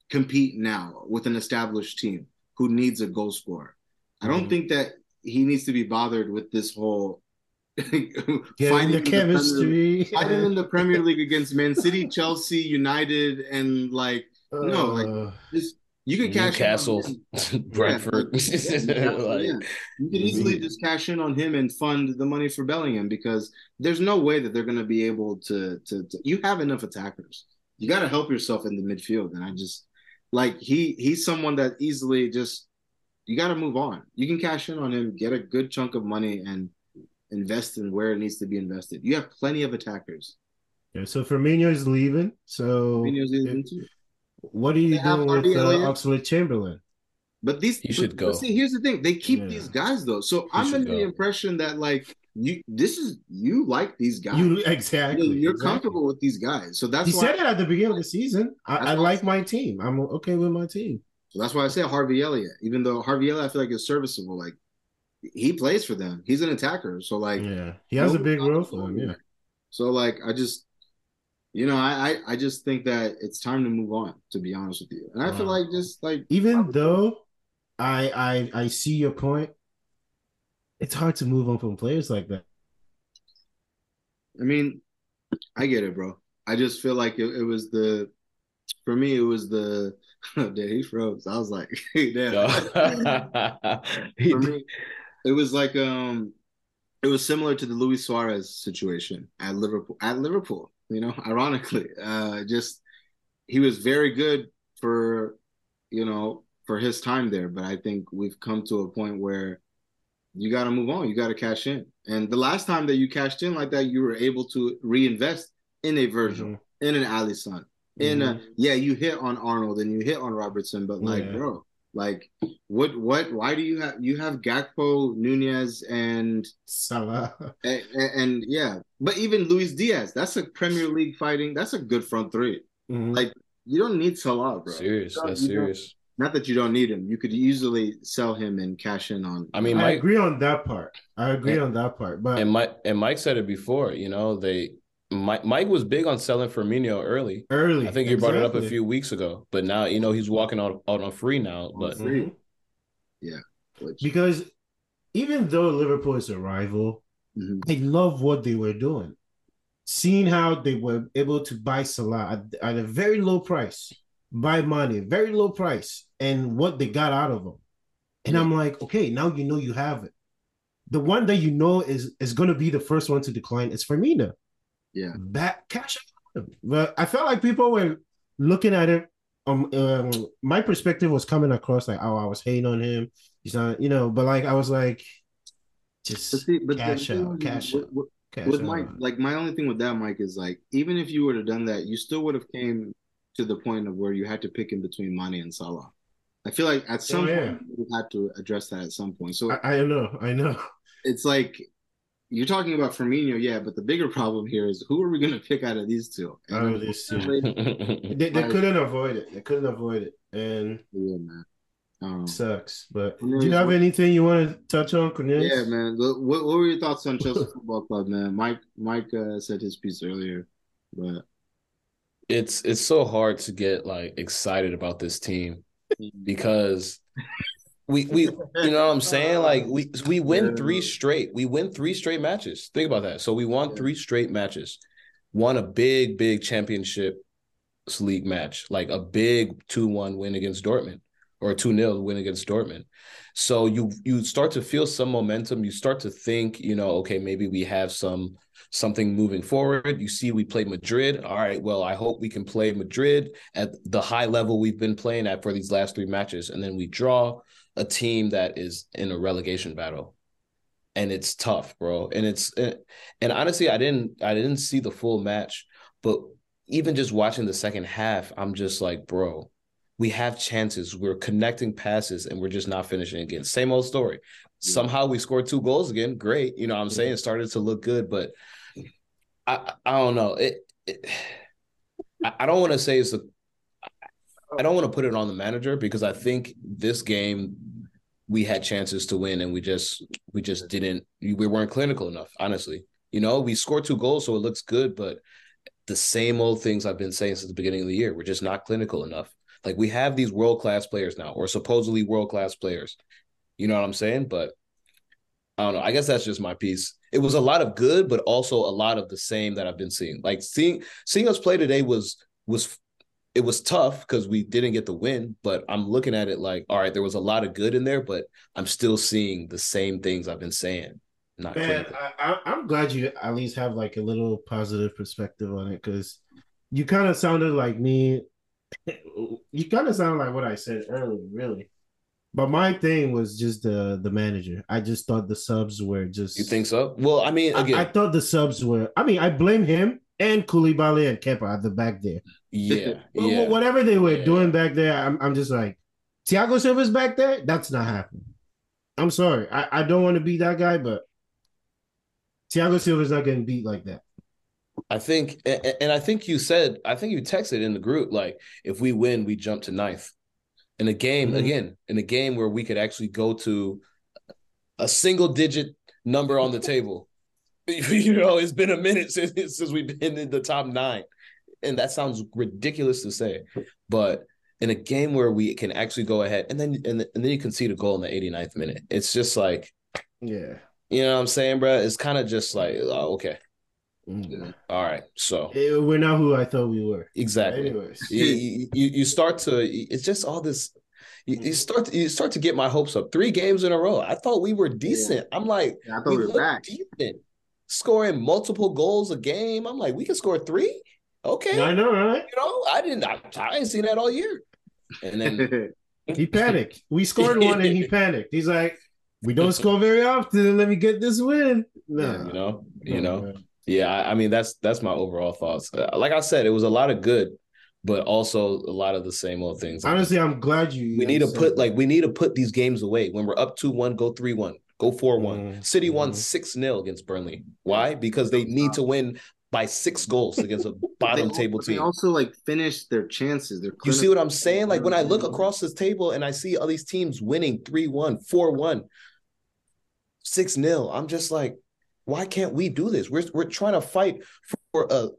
compete now with an established team who needs a goal scorer. I don't Mhm. think that he needs to be bothered with this whole finding the the Premier- chemistry. fighting in the Premier League against Man City, Chelsea, United, and like no, like Uh, just you can cash in on Newcastle, him. Brentford, Yeah, Newcastle, like yeah. You could easily just cash in on him and fund the money for Bellingham because there's no way that they're going to be able to, to. To you have enough attackers. You got to help yourself in the midfield, and I just like he he's someone that easily just you got to move on. You can cash in on him, get a good chunk of money, and invest in where it needs to be invested. You have plenty of attackers. yeah, so Firmino is leaving. So Firmino's leaving too. What are you They doing with Harvey uh, Elliott. Oxlade Chamberlain? But these He should but- go. But see, here's the thing: they keep Yeah. these guys though. So I'm should under the impression that like you, this is you like these guys. You You- exactly. You're exactly. comfortable with these guys, so that's He why. said it at the beginning of the season. I, I why- like my team. I'm okay with my team. so that's why I said Harvey Elliott. Even though Harvey Elliott, I feel like is serviceable. Like he plays for them. He's an attacker. So like Yeah, he has a big role for him. Yeah, So like I just, you know, I I, I just think that it's time to move on. To be honest with you, and I feel like just like even though I I I see your point, it's hard to move on from players like that. I mean, I get it, bro. I just feel like it, it was the, for me, it was the, damn, he froze. I was like, damn. He for me, it was like, um, it was similar to the Luis Suarez situation at Liverpool. At Liverpool, you know, ironically, uh, just he was very good for, you know, for his time there. But I think we've come to a point where you got to move on. You got to cash in. And the last time that you cashed in like that, you were able to reinvest in a Virgil, Mhm. in an Alisson, in Mhm. a yeah, you hit on Arnold and you hit on Robertson, but like, Yeah. bro, like, what, what, why do you have you have Gakpo, Nunez, and Salah. and, and yeah, but even Luis Diaz, that's a Premier League fighting. That's a good front three. Mhm. Like, you don't need Salah, bro. Serious. That's you don't. serious. Not that you don't need him. You could easily sell him and cash in on. I mean, I agree on that part. I agree And- on that part. But and Mike and Mike said it before. You know, they Mike Mike was big on selling Firmino early. early, I think you brought it up a few weeks ago, but now you know he's walking out, out on free now. But free. Mhm. which, because even though Liverpool is a rival, Mhm. I love what they were doing. Seeing how they were able to buy Salah at, at a very low price, buy money, very low price, and what they got out of him. And I'm like, okay, now you know you have it. The one that you know is is going to be the first one to decline is Firmino. Yeah. Back cash out. But I felt like people were looking at it. Um, um, my perspective was coming across like, oh, I was hating on him. He's not, you know, but like I was like, But just see, but cash out, cash with, out, with- cash with out. Mike, like my only thing with that, Mike, is like even if you would have done that, you still would have came to the point of where you had to pick in between Mane and Salah. I feel like at some Oh, yeah. point you had to address that at some point. So I, I know, I know. it's like you're talking about Firmino, yeah, but the bigger problem here is who are we going to pick out of these two? Out of these two. They, they Like- couldn't avoid it. They couldn't avoid it, and yeah, man. Um, sucks. But do you have anything you want to touch on, Cornelius? yeah, man. What, what were your thoughts on Chelsea Football Club, man? Mike Mike uh, said his piece earlier, but it's it's so hard to get like excited about this team because we we you know what I'm saying? Like we we win three straight we win three straight matches. Think about that. So we won three straight matches won a big big championship league match like a big 2-1 win against Dortmund or a 2-0 win against Dortmund. So you you start to feel some momentum. You start to think you know okay maybe we have some something moving forward. You see we play Madrid. All right well I hope we can play Madrid at the high level we've been playing at for these last three matches. And then we draw a team that is in a relegation battle. And it's tough bro. And it's eh, and honestly i didn't i didn't see the full match but even just watching the second half i'm just like bro we have chances. We're connecting passes and we're just not finishing again. Same old story. Somehow we scored two goals again. Great. You know what i'm saying? It started to look good but i i don't know. It, it I, I don't want to say it's a I don't want to put it on the manager because I think this game we had chances to win and we just we just didn't we weren't clinical enough, honestly. You know, we scored two goals, so it looks good, but the same old things I've been saying since the beginning of the year. We're just not clinical enough. Like we have these world class players now, or supposedly world class players. You know what I'm saying? But I don't know. I guess that's just my piece. It was a lot of good, but also a lot of the same that I've been seeing. Like seeing seeing us play today was was it was tough because we didn't get the win, but I'm looking at it like, all right, there was a lot of good in there, but I'm still seeing the same things I've been saying. Not Man. I, I, I'm glad you at least have like a little positive perspective on it because you kind of sounded like me. You kind of sounded like what I said earlier, really. But my thing was just the the manager. I just thought the subs were just. You think so? Well, I mean, I, again, I thought the subs were. I mean, I blame him and Koulibaly and Kepa at the back there. Yeah, yeah. Whatever they were Yeah. doing back there, I'm, I'm just like, Thiago Silva's back there. That's not happening. I'm sorry. I, I don't want to be that guy, but Thiago Silva's not getting beat like that. I think, and I think you said, I think you texted in the group like, if we win, we jump to ninth. In a game, Mhm. again, in a game where we could actually go to a single digit number on the table. You know, it's been a minute since since we've been in the top nine, and that sounds ridiculous to say, but in a game where we can actually go ahead and then and, and then you concede a goal in the 89th minute, it's just like Yeah. you know what I'm saying, bro. It's kind of just like oh, okay, Mhm. all right, so We're not who I thought we were. exactly. Anyways. you, you you start to it's just all this you, you start to, you start to get my hopes up three games in a row i thought we were decent i'm like I thought we were look back. decent scoring multiple goals a game i'm like we can score three okay I know, right? you know i didn't I, I ain't seen that all year and then He panicked. We scored one and he panicked. He's like, we don't score very often. Let me get this win. No. you know you know yeah I, I mean that's that's my overall thoughts Uh, like i said it was a lot of good but also a lot of the same old things. Honestly, I'm glad you. we need to put like we need to put these games away. When we're up two one, go three one, go four one. Mhm. City won Mhm. six 0 against Burnley. Why? Because they need to win by six goals against a bottom They table also- They team. also like finish their chances. They're You see what I'm saying? Like when I look across this table and I see all these teams winning 3 1, 4 1, 6 0, I'm just like, why can't we do this? We're, we're trying to fight for a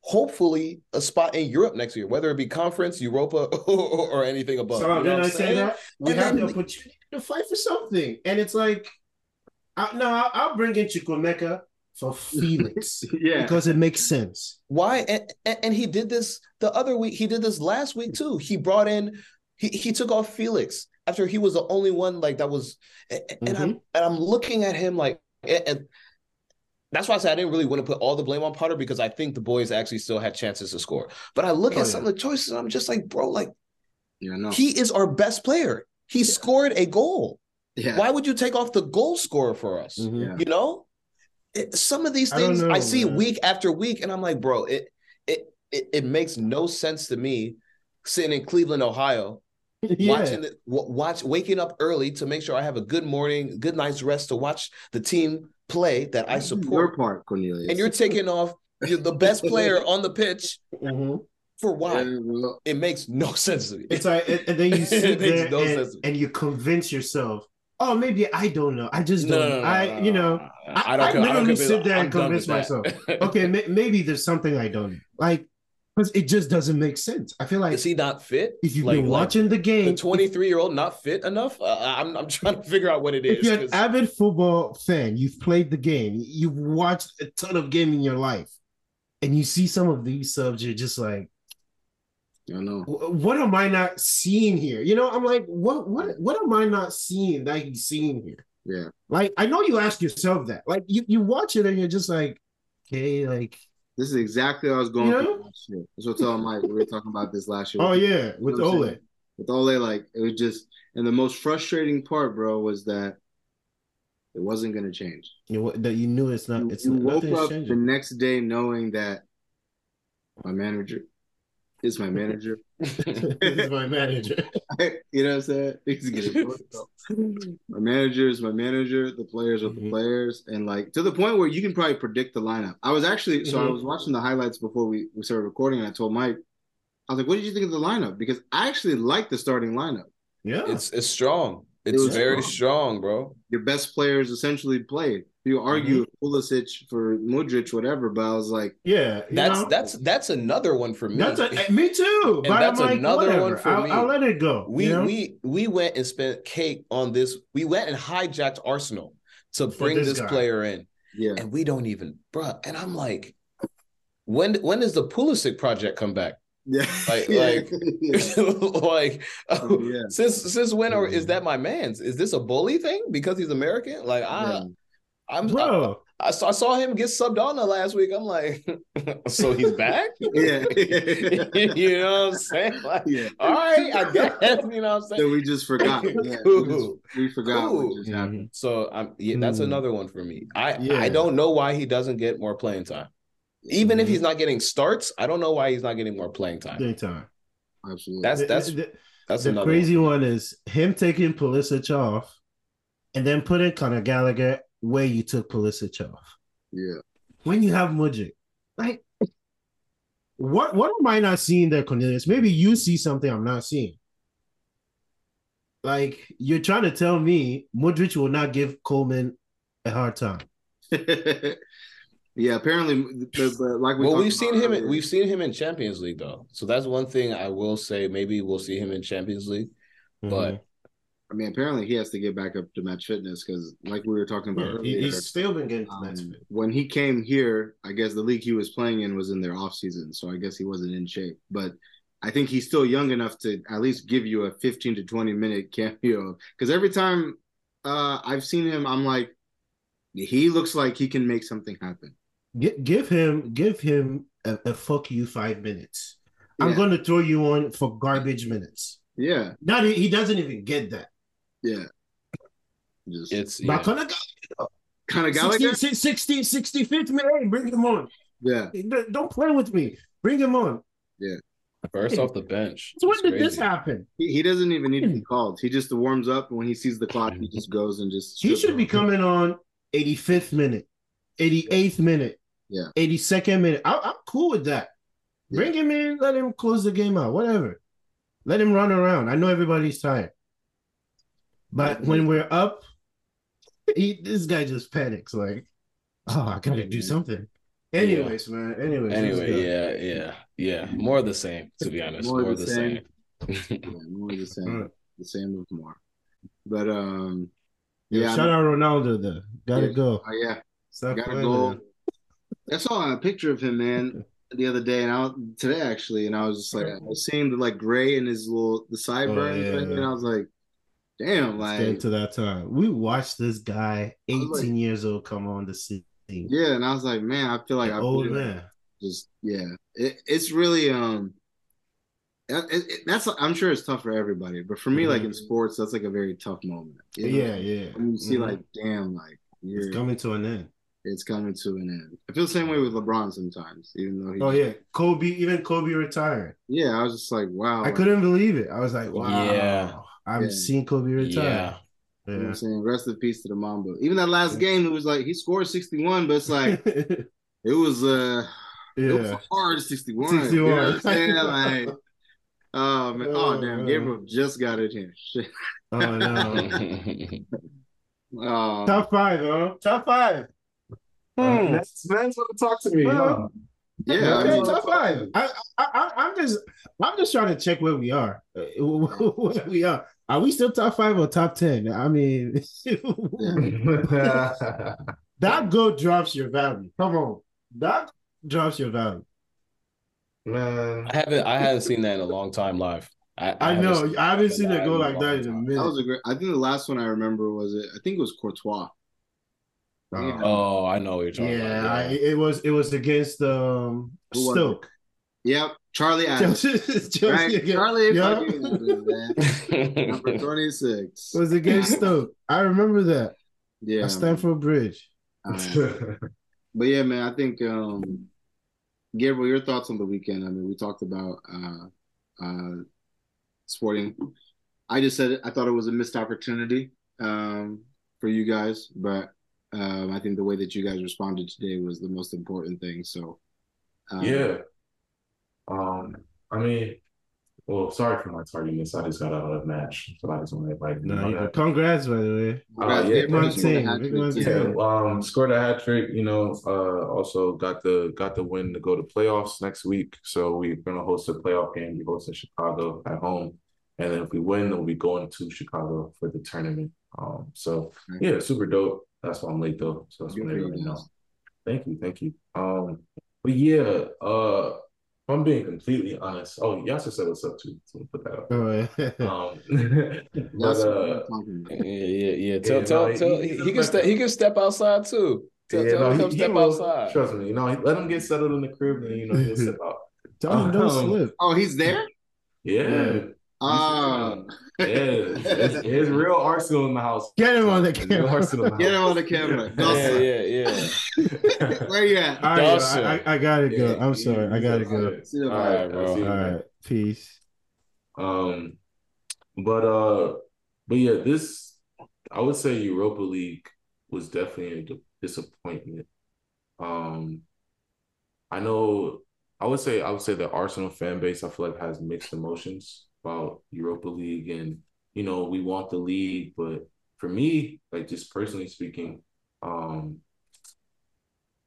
hopefully a spot in Europe next year, whether it be conference, Europa, or, or anything above. So You know then what I I'm say saying? that we And have then- the opportunity to fight for something, and it's like, I, no, I'll, I'll bring in Chukwuemeka for Felix Yeah. because it makes sense. Why? And, and and he did this the other week. He did this last week too. He brought in, he he took off Felix after he was the only one like that was, and, and I'm and I'm looking at him like, and, and that's why I said I didn't really want to put all the blame on Potter because I think the boys actually still had chances to score. But I look Oh, at yeah. some of the choices, and I'm just like, bro, like Yeah, no. he is our best player. He scored a goal. yeah. Why would you take off the goal scorer for us? Mhm. Yeah. You know, It- some of these things I, know, see man. week after week, and I'm like, bro, it it it, it makes no sense to me sitting in Cleveland, Ohio, Yeah. watching the, w- watch waking up early to make sure I have a good morning, good night's rest to watch the team play that I support. Your support, part, Cornelius. and you're taking off you're the best player on the pitch Mhm. for why? It makes no sense to me. It's like, and and then you It sit there no and, and you convince yourself, oh, maybe I don't know. I just no, don't. no, no, I, you know, no. I- I don't. I con- I literally sit there and I'm done with convince myself, okay, may, maybe there's something I don't know. like because it just doesn't make sense. I feel like Is he not fit? if you've Like- been like watching the game, the 23 year old not fit enough? Uh, I'm I'm trying to figure out what it is. if you're an 'cause- avid football fan, you've played the game, you've watched a ton of game in your life, and you see some of these subs, you're just like, I know. What am I not seeing here? You know, I'm like, what what what am I not seeing that he's seeing here? Yeah. Like, I know you ask yourself that. Like, you you watch it and you're just like, okay, like, This is exactly what I was going You through know? last year. That's what I Mike. We were talking about this last year. oh yeah, with You know Ole. With Ole, like it was just and the most frustrating part, bro, was that it wasn't gonna change. You that you knew it's not. You, It's you woke up the next day knowing that my manager is my manager. this is my manager. you know what I'm saying? He's getting my manager is my manager. The players are the Mhm. players, and like to the point where you can probably predict the lineup. I was actually so I Mhm. was watching the highlights before we, we started recording, and I told Mike, I was like, "What did you think of the lineup?" Because I actually like the starting lineup. Yeah, it's it's strong. It's was very strong. strong, bro. Your best players essentially played. You argue Pulisic for Mudryk, whatever, but I was like, yeah. That's know? that's that's another one for me. That's a, me too. And but that's I'm like, another whatever. one for I'll, me. I'll let it go. we you know? we we went and spent cake on this. We went and hijacked Arsenal to For bring this this, player in, "Yeah, and we don't even, bruh. And I'm like, when when does the Pulisic project come back? yeah, Like- yeah. like- yeah. like, Oh, yeah. since since when or is Mhm. that my man's? Is this a bully thing because he's American? Like I, Yeah. I'm bro. I, I saw I saw him get subbed on the last week. I'm like, so he's back? Yeah. you know what I'm saying? Like, yeah. all right, I guess. You know what I'm saying? That we just forgot. Yeah, we, just, we forgot Cool. what just happened. So I'm yeah, that's Hmm. another one for me. I Yeah. I don't know why he doesn't get more playing time. Even if Mhm. he's not getting starts, I don't know why he's not getting more playing time. Anytime. Absolutely. That's The- that's the, that's the another crazy one. is him taking Pulisic off, and then putting Conor Gallagher where you took Pulisic off. yeah. When you have Mudryk, like, what what am I not seeing there, Cornelius? Maybe you see something I'm not seeing. Like you're trying to tell me Mudryk will not give Coleman a hard time. yeah. Apparently, but, but like we well, we've seen him. earlier, We've seen him in Champions League though, so that's one thing I will say. Maybe we'll see him in Champions League, but mm-hmm. I mean, apparently he has to get back up to match fitness because, like we were talking about Yeah, he- earlier, he's still been getting um, match fit. when he came here, I guess the league he was playing in was in their off season, so I guess he wasn't in shape. But I think he's still young enough to at least give you a 15 to 20 minute cameo. Because every time uh, I've seen him, I'm like, he looks like he can make something happen. Gi- give him give him a, a fuck you five minutes. I'm going to throw you on for garbage minutes. Yeah, Not he doesn't even get that. Yeah. Just it's But yeah. Conor kind of Gallagher, Gallagher. 60, 60, 65th minute, hey, bring him on. Yeah, Don't play with me. Bring him on. Yeah. First off the bench. So when It's did this crazy. happen? He, he doesn't even need to be hmm. called. He just warms up, and when he sees the clock, he hmm. just goes and just. He should be coming on 85th minute, 88th minute, Yeah. 82nd minute. I, I'm cool with that. Bring him in, let him close the game out, whatever. Let him run around. I know everybody's tired. But when we're up, he, this guy just panics like, oh, I gotta do something. Anyways, man. Anyways. Anyway, yeah, yeah, yeah. More of the same, to be honest. More More, the the same. Yeah, more the same. The same with more. But um, Yeah, yeah, shout out Ronaldo though. Gotta Yeah. go. oh, yeah, Stop got a playing goal. I saw a picture of him, man, the other day, and I was, today actually, and I was just like, I was seeing the like gray in his little the sideburns, Oh, yeah. and I was like, damn, Let's like, to that time. We watched this guy, 18 like- years old, come on the scene. yeah, and I was like, man, I feel like An I old man. just yeah, it, it's really um. it- it- that's I'm sure it's tough for everybody, but for me, like in sports, that's like a very tough moment. you know? Yeah, yeah. When you see Mhm. like, damn, like you're it's coming to an end. it's coming to an end. I feel the same way with LeBron sometimes, even though he. Oh yeah, Kobe. Even Kobe retired. yeah. I was just like, wow. I couldn't believe it. I was like, wow. Yeah. I'm Yeah. seeing Kobe retire. Yeah. You know what I'm saying? Rest in peace to the Mamba. Even that last game, it was like he scored 61, but it's like it was uh it was yeah. a hard 61. 61. You know what I'm? Like, oh man, oh Oh, damn, man. Gabriel just got it here. Shit. Oh no. Oh, Top five, huh? Top five. Hmm. That's that's what to talk to me. Well, huh? yeah, I Okay, mean, top five. I, I, I, I'm just, I'm just trying to check where we are. Uh, Where we are. Are we still top five or top ten? I mean, that goal drops your value. Come on, that drops your value. Man, I haven't I haven't seen that in a long time live. I, I, haven't know. I haven't seen a go in a like that in a minute. that was a great. I think the last one I remember was it. I think it was Courtois. Uh, Oh, I know what you're talking yeah, about. I, it was it was against um Who was it? Stoke. Yep, Charlie Adams. Chelsea, Chelsea Right? against- Charlie yeah. fucking Adams, man. Number 26. was against Stoke. I remember that Yeah. at Stamford Bridge. Um, But yeah, man, I think um Gabriel, your thoughts on the weekend. I mean, we talked about uh uh sporting. I just said it, I thought it was a missed opportunity um for you guys, but um I think the way that you guys responded today was the most important thing. So um, yeah. Um, I mean, well, sorry for my tardiness. I just got out of match, so I just want to like No, know you- that. congrats by the way. congrats, yeah, big you a hat team, trick, big too. Yeah, um, scored a hat trick. You know, uh, also got the got the win to go to playoffs next week. So we're gonna host a playoff game. We host in Chicago at home, and then if we win, then we'll be going to Chicago for the tournament. Um, so yeah, super dope. That's why I'm late though. So that's Good what everybody guys. know. Thank you, thank you. Um, but yeah, uh, if I'm being completely honest. Oh, Yasser said what's up too. So put that up. Oh, yeah. Um, but uh, I'm talking about. Yeah, yeah, yeah. Tell, Yeah, tell, no, tell. he- He, he can step. He can step outside too. Tell, yeah, tell no, him he, come he step will. outside. Trust me, you know, let him get settled in the crib, and you know he'll step out. Tell him don't Um, slip. Oh, he's there? Yeah, Ah, yeah, it's, it's real Arsenal in the house. Get him on the It's real camera. Arsenal in the get him on the camera. Yeah, Dawson, yeah, yeah. where you at? All right, Dawson. I, I, I gotta go. Yeah, I'm he- sorry. I gotta upset. go. See you All later. right, bro. I'll see All you. right. Peace. Um, but uh, but yeah, this I would say Europa League was definitely a disappointment. Um, I know I would say I would say the Arsenal fan base I feel like has mixed emotions about Europa League, and you know we want the league, but for me, like just personally speaking, um,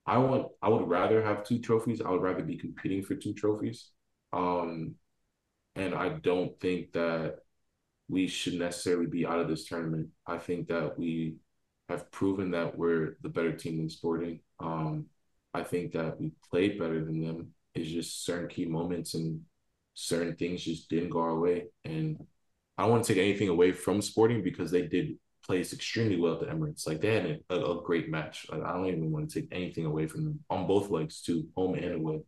I want I would rather have two trophies. I would rather be competing for two trophies. Um, and I don't think that we should necessarily be out of this tournament. I think that we have proven that we're the better team in Sporting. Um, I think that we played better than them. It's just certain key moments and certain things just didn't go our way. And I don't want to take anything away from Sporting because they did play extremely well at the Emirates. Like they had a, a great match. Like I don't even want to take anything away from them on both legs too, home and away.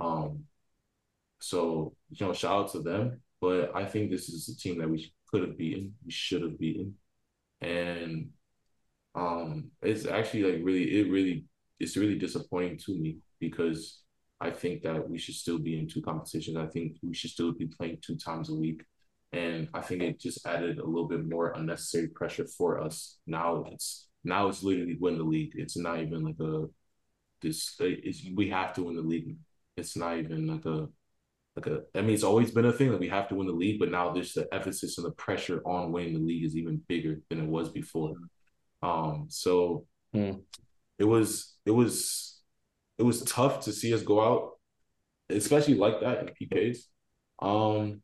Um, so, you know, shout out to them. But I think this is a team that we could have beaten, we should have beaten. And um it's actually like really it really it's really disappointing to me because I think that we should still be in two competitions. I think we should still be playing two times a week. And I think it just added a little bit more unnecessary pressure for us. Now it's now it's literally win the league. It's not even like a this it's we have to win the league. It's not even like a like a I mean it's always been a thing that we have to win the league, but now there's the emphasis and the pressure on winning the league is even bigger than it was before. Um so Hmm. it was it was it was tough to see us go out, especially like that in PKs. Um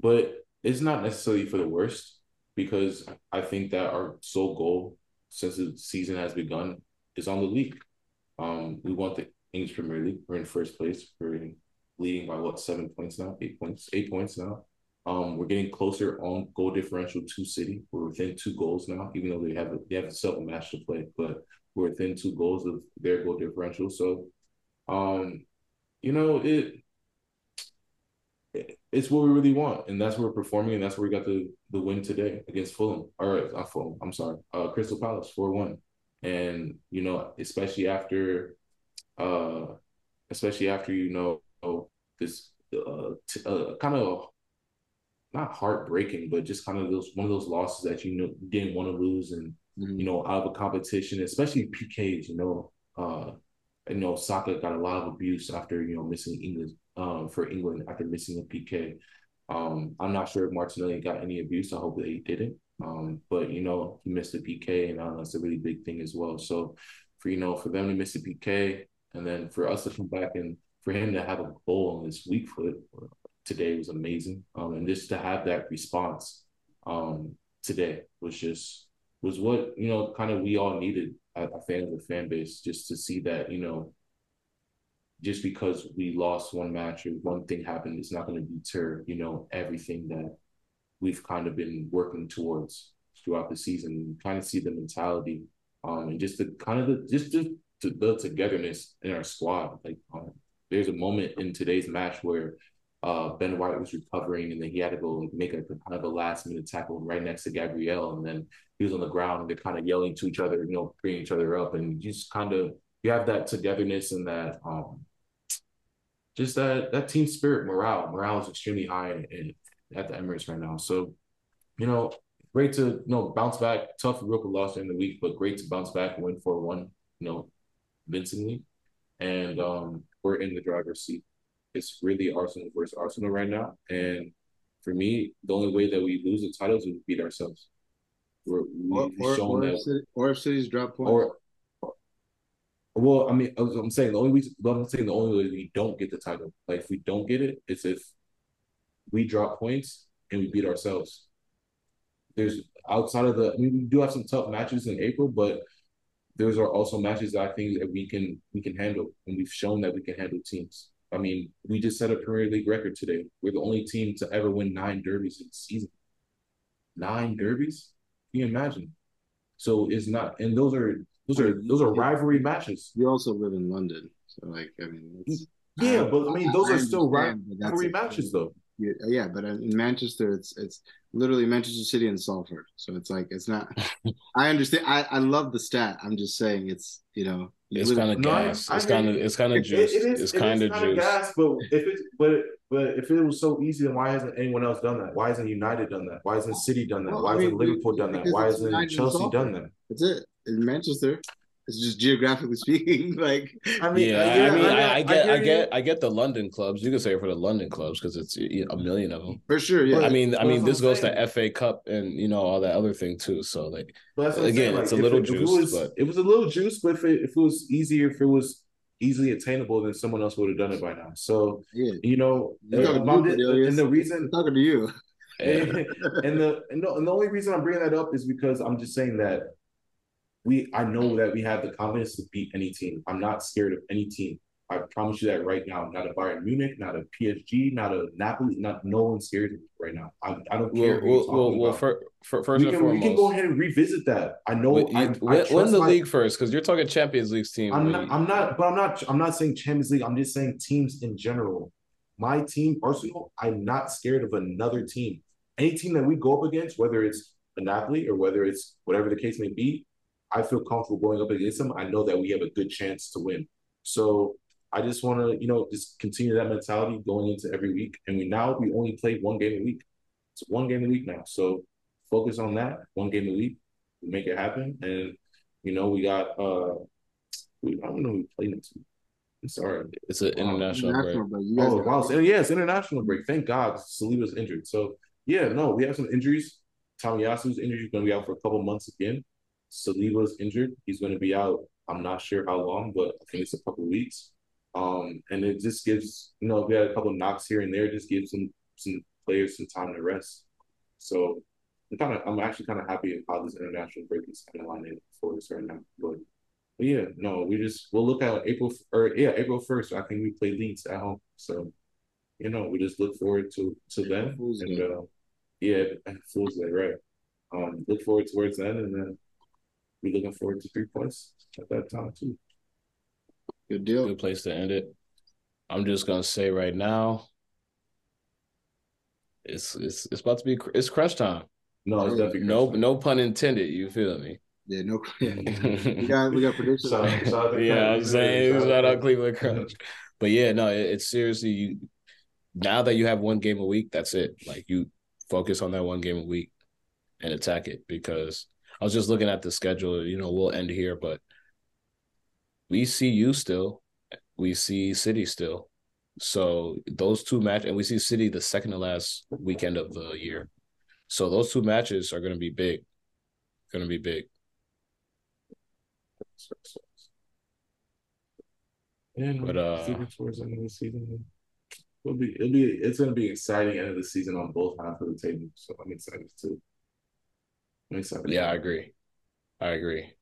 but it's not necessarily for the worst because I think that our sole goal since the season has begun is on the league. Um, we want the English Premier League. We're in first place. We're leading by what seven points now, eight points, eight points now. Um, we're getting closer on goal differential to City. We're within two goals now, even though they have a, they have a match to play, but within two goals of their goal differential. So, um, you know it it's what we really want, and that's what we're performing, and that's where we got the the win today against Fulham. Or not Fulham, I'm sorry, uh, Crystal Palace, four one, and you know, especially after, uh, especially after you know this uh, t- uh kind of not heartbreaking, but just kind of those one of those losses that you know didn't want to lose, and Mhm. you know out of a competition, especially PKs. You know, uh, I know Saka got a lot of abuse after you know missing England um, for England after missing a PK. Um, I'm not sure if Martinelli got any abuse. I hope that he didn't. Um, but you know he missed a PK, and uh, that's a really big thing as well. So for you know for them to miss a PK, and then for us to come back and for him to have a goal on his weak foot today was amazing. Um, and just to have that response um, today was just was what you know kind of we all needed as a fan of the fan base just to see that you know just because we lost one match or one thing happened it's not going to deter you know everything that we've kind of been working towards throughout the season. Kind of see the mentality um and just the kind of the just the, the, the togetherness in our squad. Like um, there's a moment in today's match where uh, Ben White was recovering, and then he had to go make a kind of a last minute tackle right next to Gabriel, and then he was on the ground, and they're kind of yelling to each other, you know, bringing each other up, and you just kind of you have that togetherness and that um, just that that team spirit, morale. Morale is extremely high in, at the Emirates right now. So, you know, great to you know bounce back. Tough Europa loss in the week, but great to bounce back win four one. You know, convincingly, and um, we're in the driver's seat it's really Arsenal versus Arsenal right now. And for me, the only way that we lose the titles is we beat ourselves. We're, Or, we've or, shown or, if. City, or if cities drop points. Or, well, I mean, I was- I'm saying the only reason, I'm saying the only way we don't get the title, like if we don't get it, it's if we drop points and we beat ourselves. There's outside of the, I mean, we do have some tough matches in April, but those are also matches that I think that we can we can handle, and we've shown that we can handle teams. I mean, we just set a Premier League record today. We're the only team to ever win nine derbies in a season. Nine derbies? Can you imagine? So it's not, and those are those are those are rivalry matches. you also live in London, so like I mean, it's, Yeah, but I mean, those are still ri- understand, but that's rivalry matches, though. Yeah, yeah, but in Manchester, it's it's literally Manchester City and Salford. So it's like it's not. I understand. I I love the stat. I'm just saying it's you know. You It's live- kind of No, gas. I It's kind of it's kind of It- juice. it is- it's it is kind of juice. gas, but if it but but if it was so easy, then why hasn't anyone else done that? Why hasn't United done that? Why hasn't City done that? Well, Why I mean, hasn't Liverpool done that? Why hasn't United Chelsea done that? That's it. In Manchester, it's just geographically speaking. Like I Yeah, uh, I mean, know- I, I get, hear I you. get, I get the London clubs. You can say it for the London clubs because it's a million of them. for sure, yeah. I mean, I mean, this I'm goes saying. to FA Cup and you know all that other thing too. So like, But that's what I'm Again, saying, it's a little it- if it juice, was- but- it was a little juice. But if it, if it was easier, if it was easily attainable, then someone else would have done it by now. So yeah. you know, You're talking about it- and the reason I'm reason talking to you. yeah. and the and the, and the only reason I'm bringing that up is because I'm just saying that we I know that we have the confidence to beat any team. I'm not scared of any team. I promise you that right now. Not a Bayern Munich, not a PSG, not a Napoli, not no one's scared of me right now. I, I don't care. well, well, well, talking well about. for, for, first we and can, we can go ahead and revisit that. I know. win, I, you- I win, win the my- league first because you're talking Champions League team. I'm not, I'm not, but I'm not. I'm not saying Champions League. I'm just saying teams in general. My team, Arsenal. I'm not scared of another team. Any team that we go up against, whether it's a Napoli or whether it's whatever the case may be, I feel comfortable going up against them. I know that we have a good chance to win. So I just want to, you know, just continue that mentality going into every week. And we now we only play one game a week. It's one game a week now. So focus on that one game a week, make it happen. And you know, we got uh, we I don't know who we play next week. Sorry, it's an international, international break. break. Oh wow, so, yeah, it's international break. Thank God, Saliba's injured. So yeah, no, we have some injuries. Tomiyasu's injured. He's going to be out for a couple months again. Saliba's injured. He's going to be out. I'm not sure how long, but I think it's a couple weeks. Um, and it just gives you know we had a couple knocks here and there, just gives some some players some time to rest. So I'm kind of I'm actually kind of happy with how this international break is kind of lining for us right now. But, but yeah, no, we just we'll look at April or yeah April first. I think we play Leeds at home, so you know we just look forward to to them and uh, yeah, Fool's Day, right? Um, look forward towards that, and then be looking forward to three points at that time too. Good deal. Good place to end it. I'm just gonna say right now, it's it's it's about to be it's crush time. No, it's definitely no no pun intended. You feel me? Yeah, no. Yeah. we got we got predictions. Shout, shout yeah, I'm saying shout, shout out Cleveland Crunch. But yeah, no, it, it's seriously you. Now that you have one game a week, that's it. Like you focus on that one game a week and attack it because I was just looking at the schedule. You know, we'll end here, but we see you still, we see City still. So those two match, and we see City the second to last weekend of the year. So those two matches are going to be big. Going to be big. And but uh, towards the end of the season, it'll be it'll be it's going to be exciting end of the season on both halves of the table. So I'm excited too. Yeah, I agree. I agree.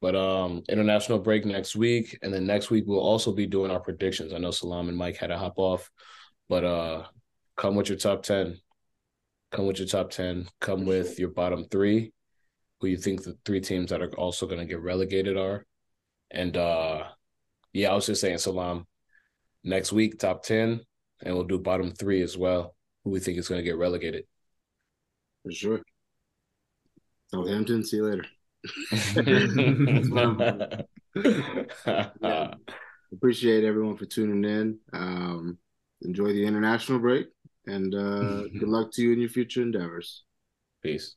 But um, international break next week, and then next week we'll also be doing our predictions. I know Salam and Mike had to hop off, but uh, come with your top ten. Come with your top ten. Come with your bottom three. Who you think the three teams that are also going to get relegated are, and uh, yeah, I was just saying, Salam. Next week, top ten, and we'll do bottom three as well. Who we think is going to get relegated? For sure. Southampton. See you later. yeah. Appreciate everyone for tuning in. Um, enjoy the international break, and uh, good luck to you in your future endeavors. Peace.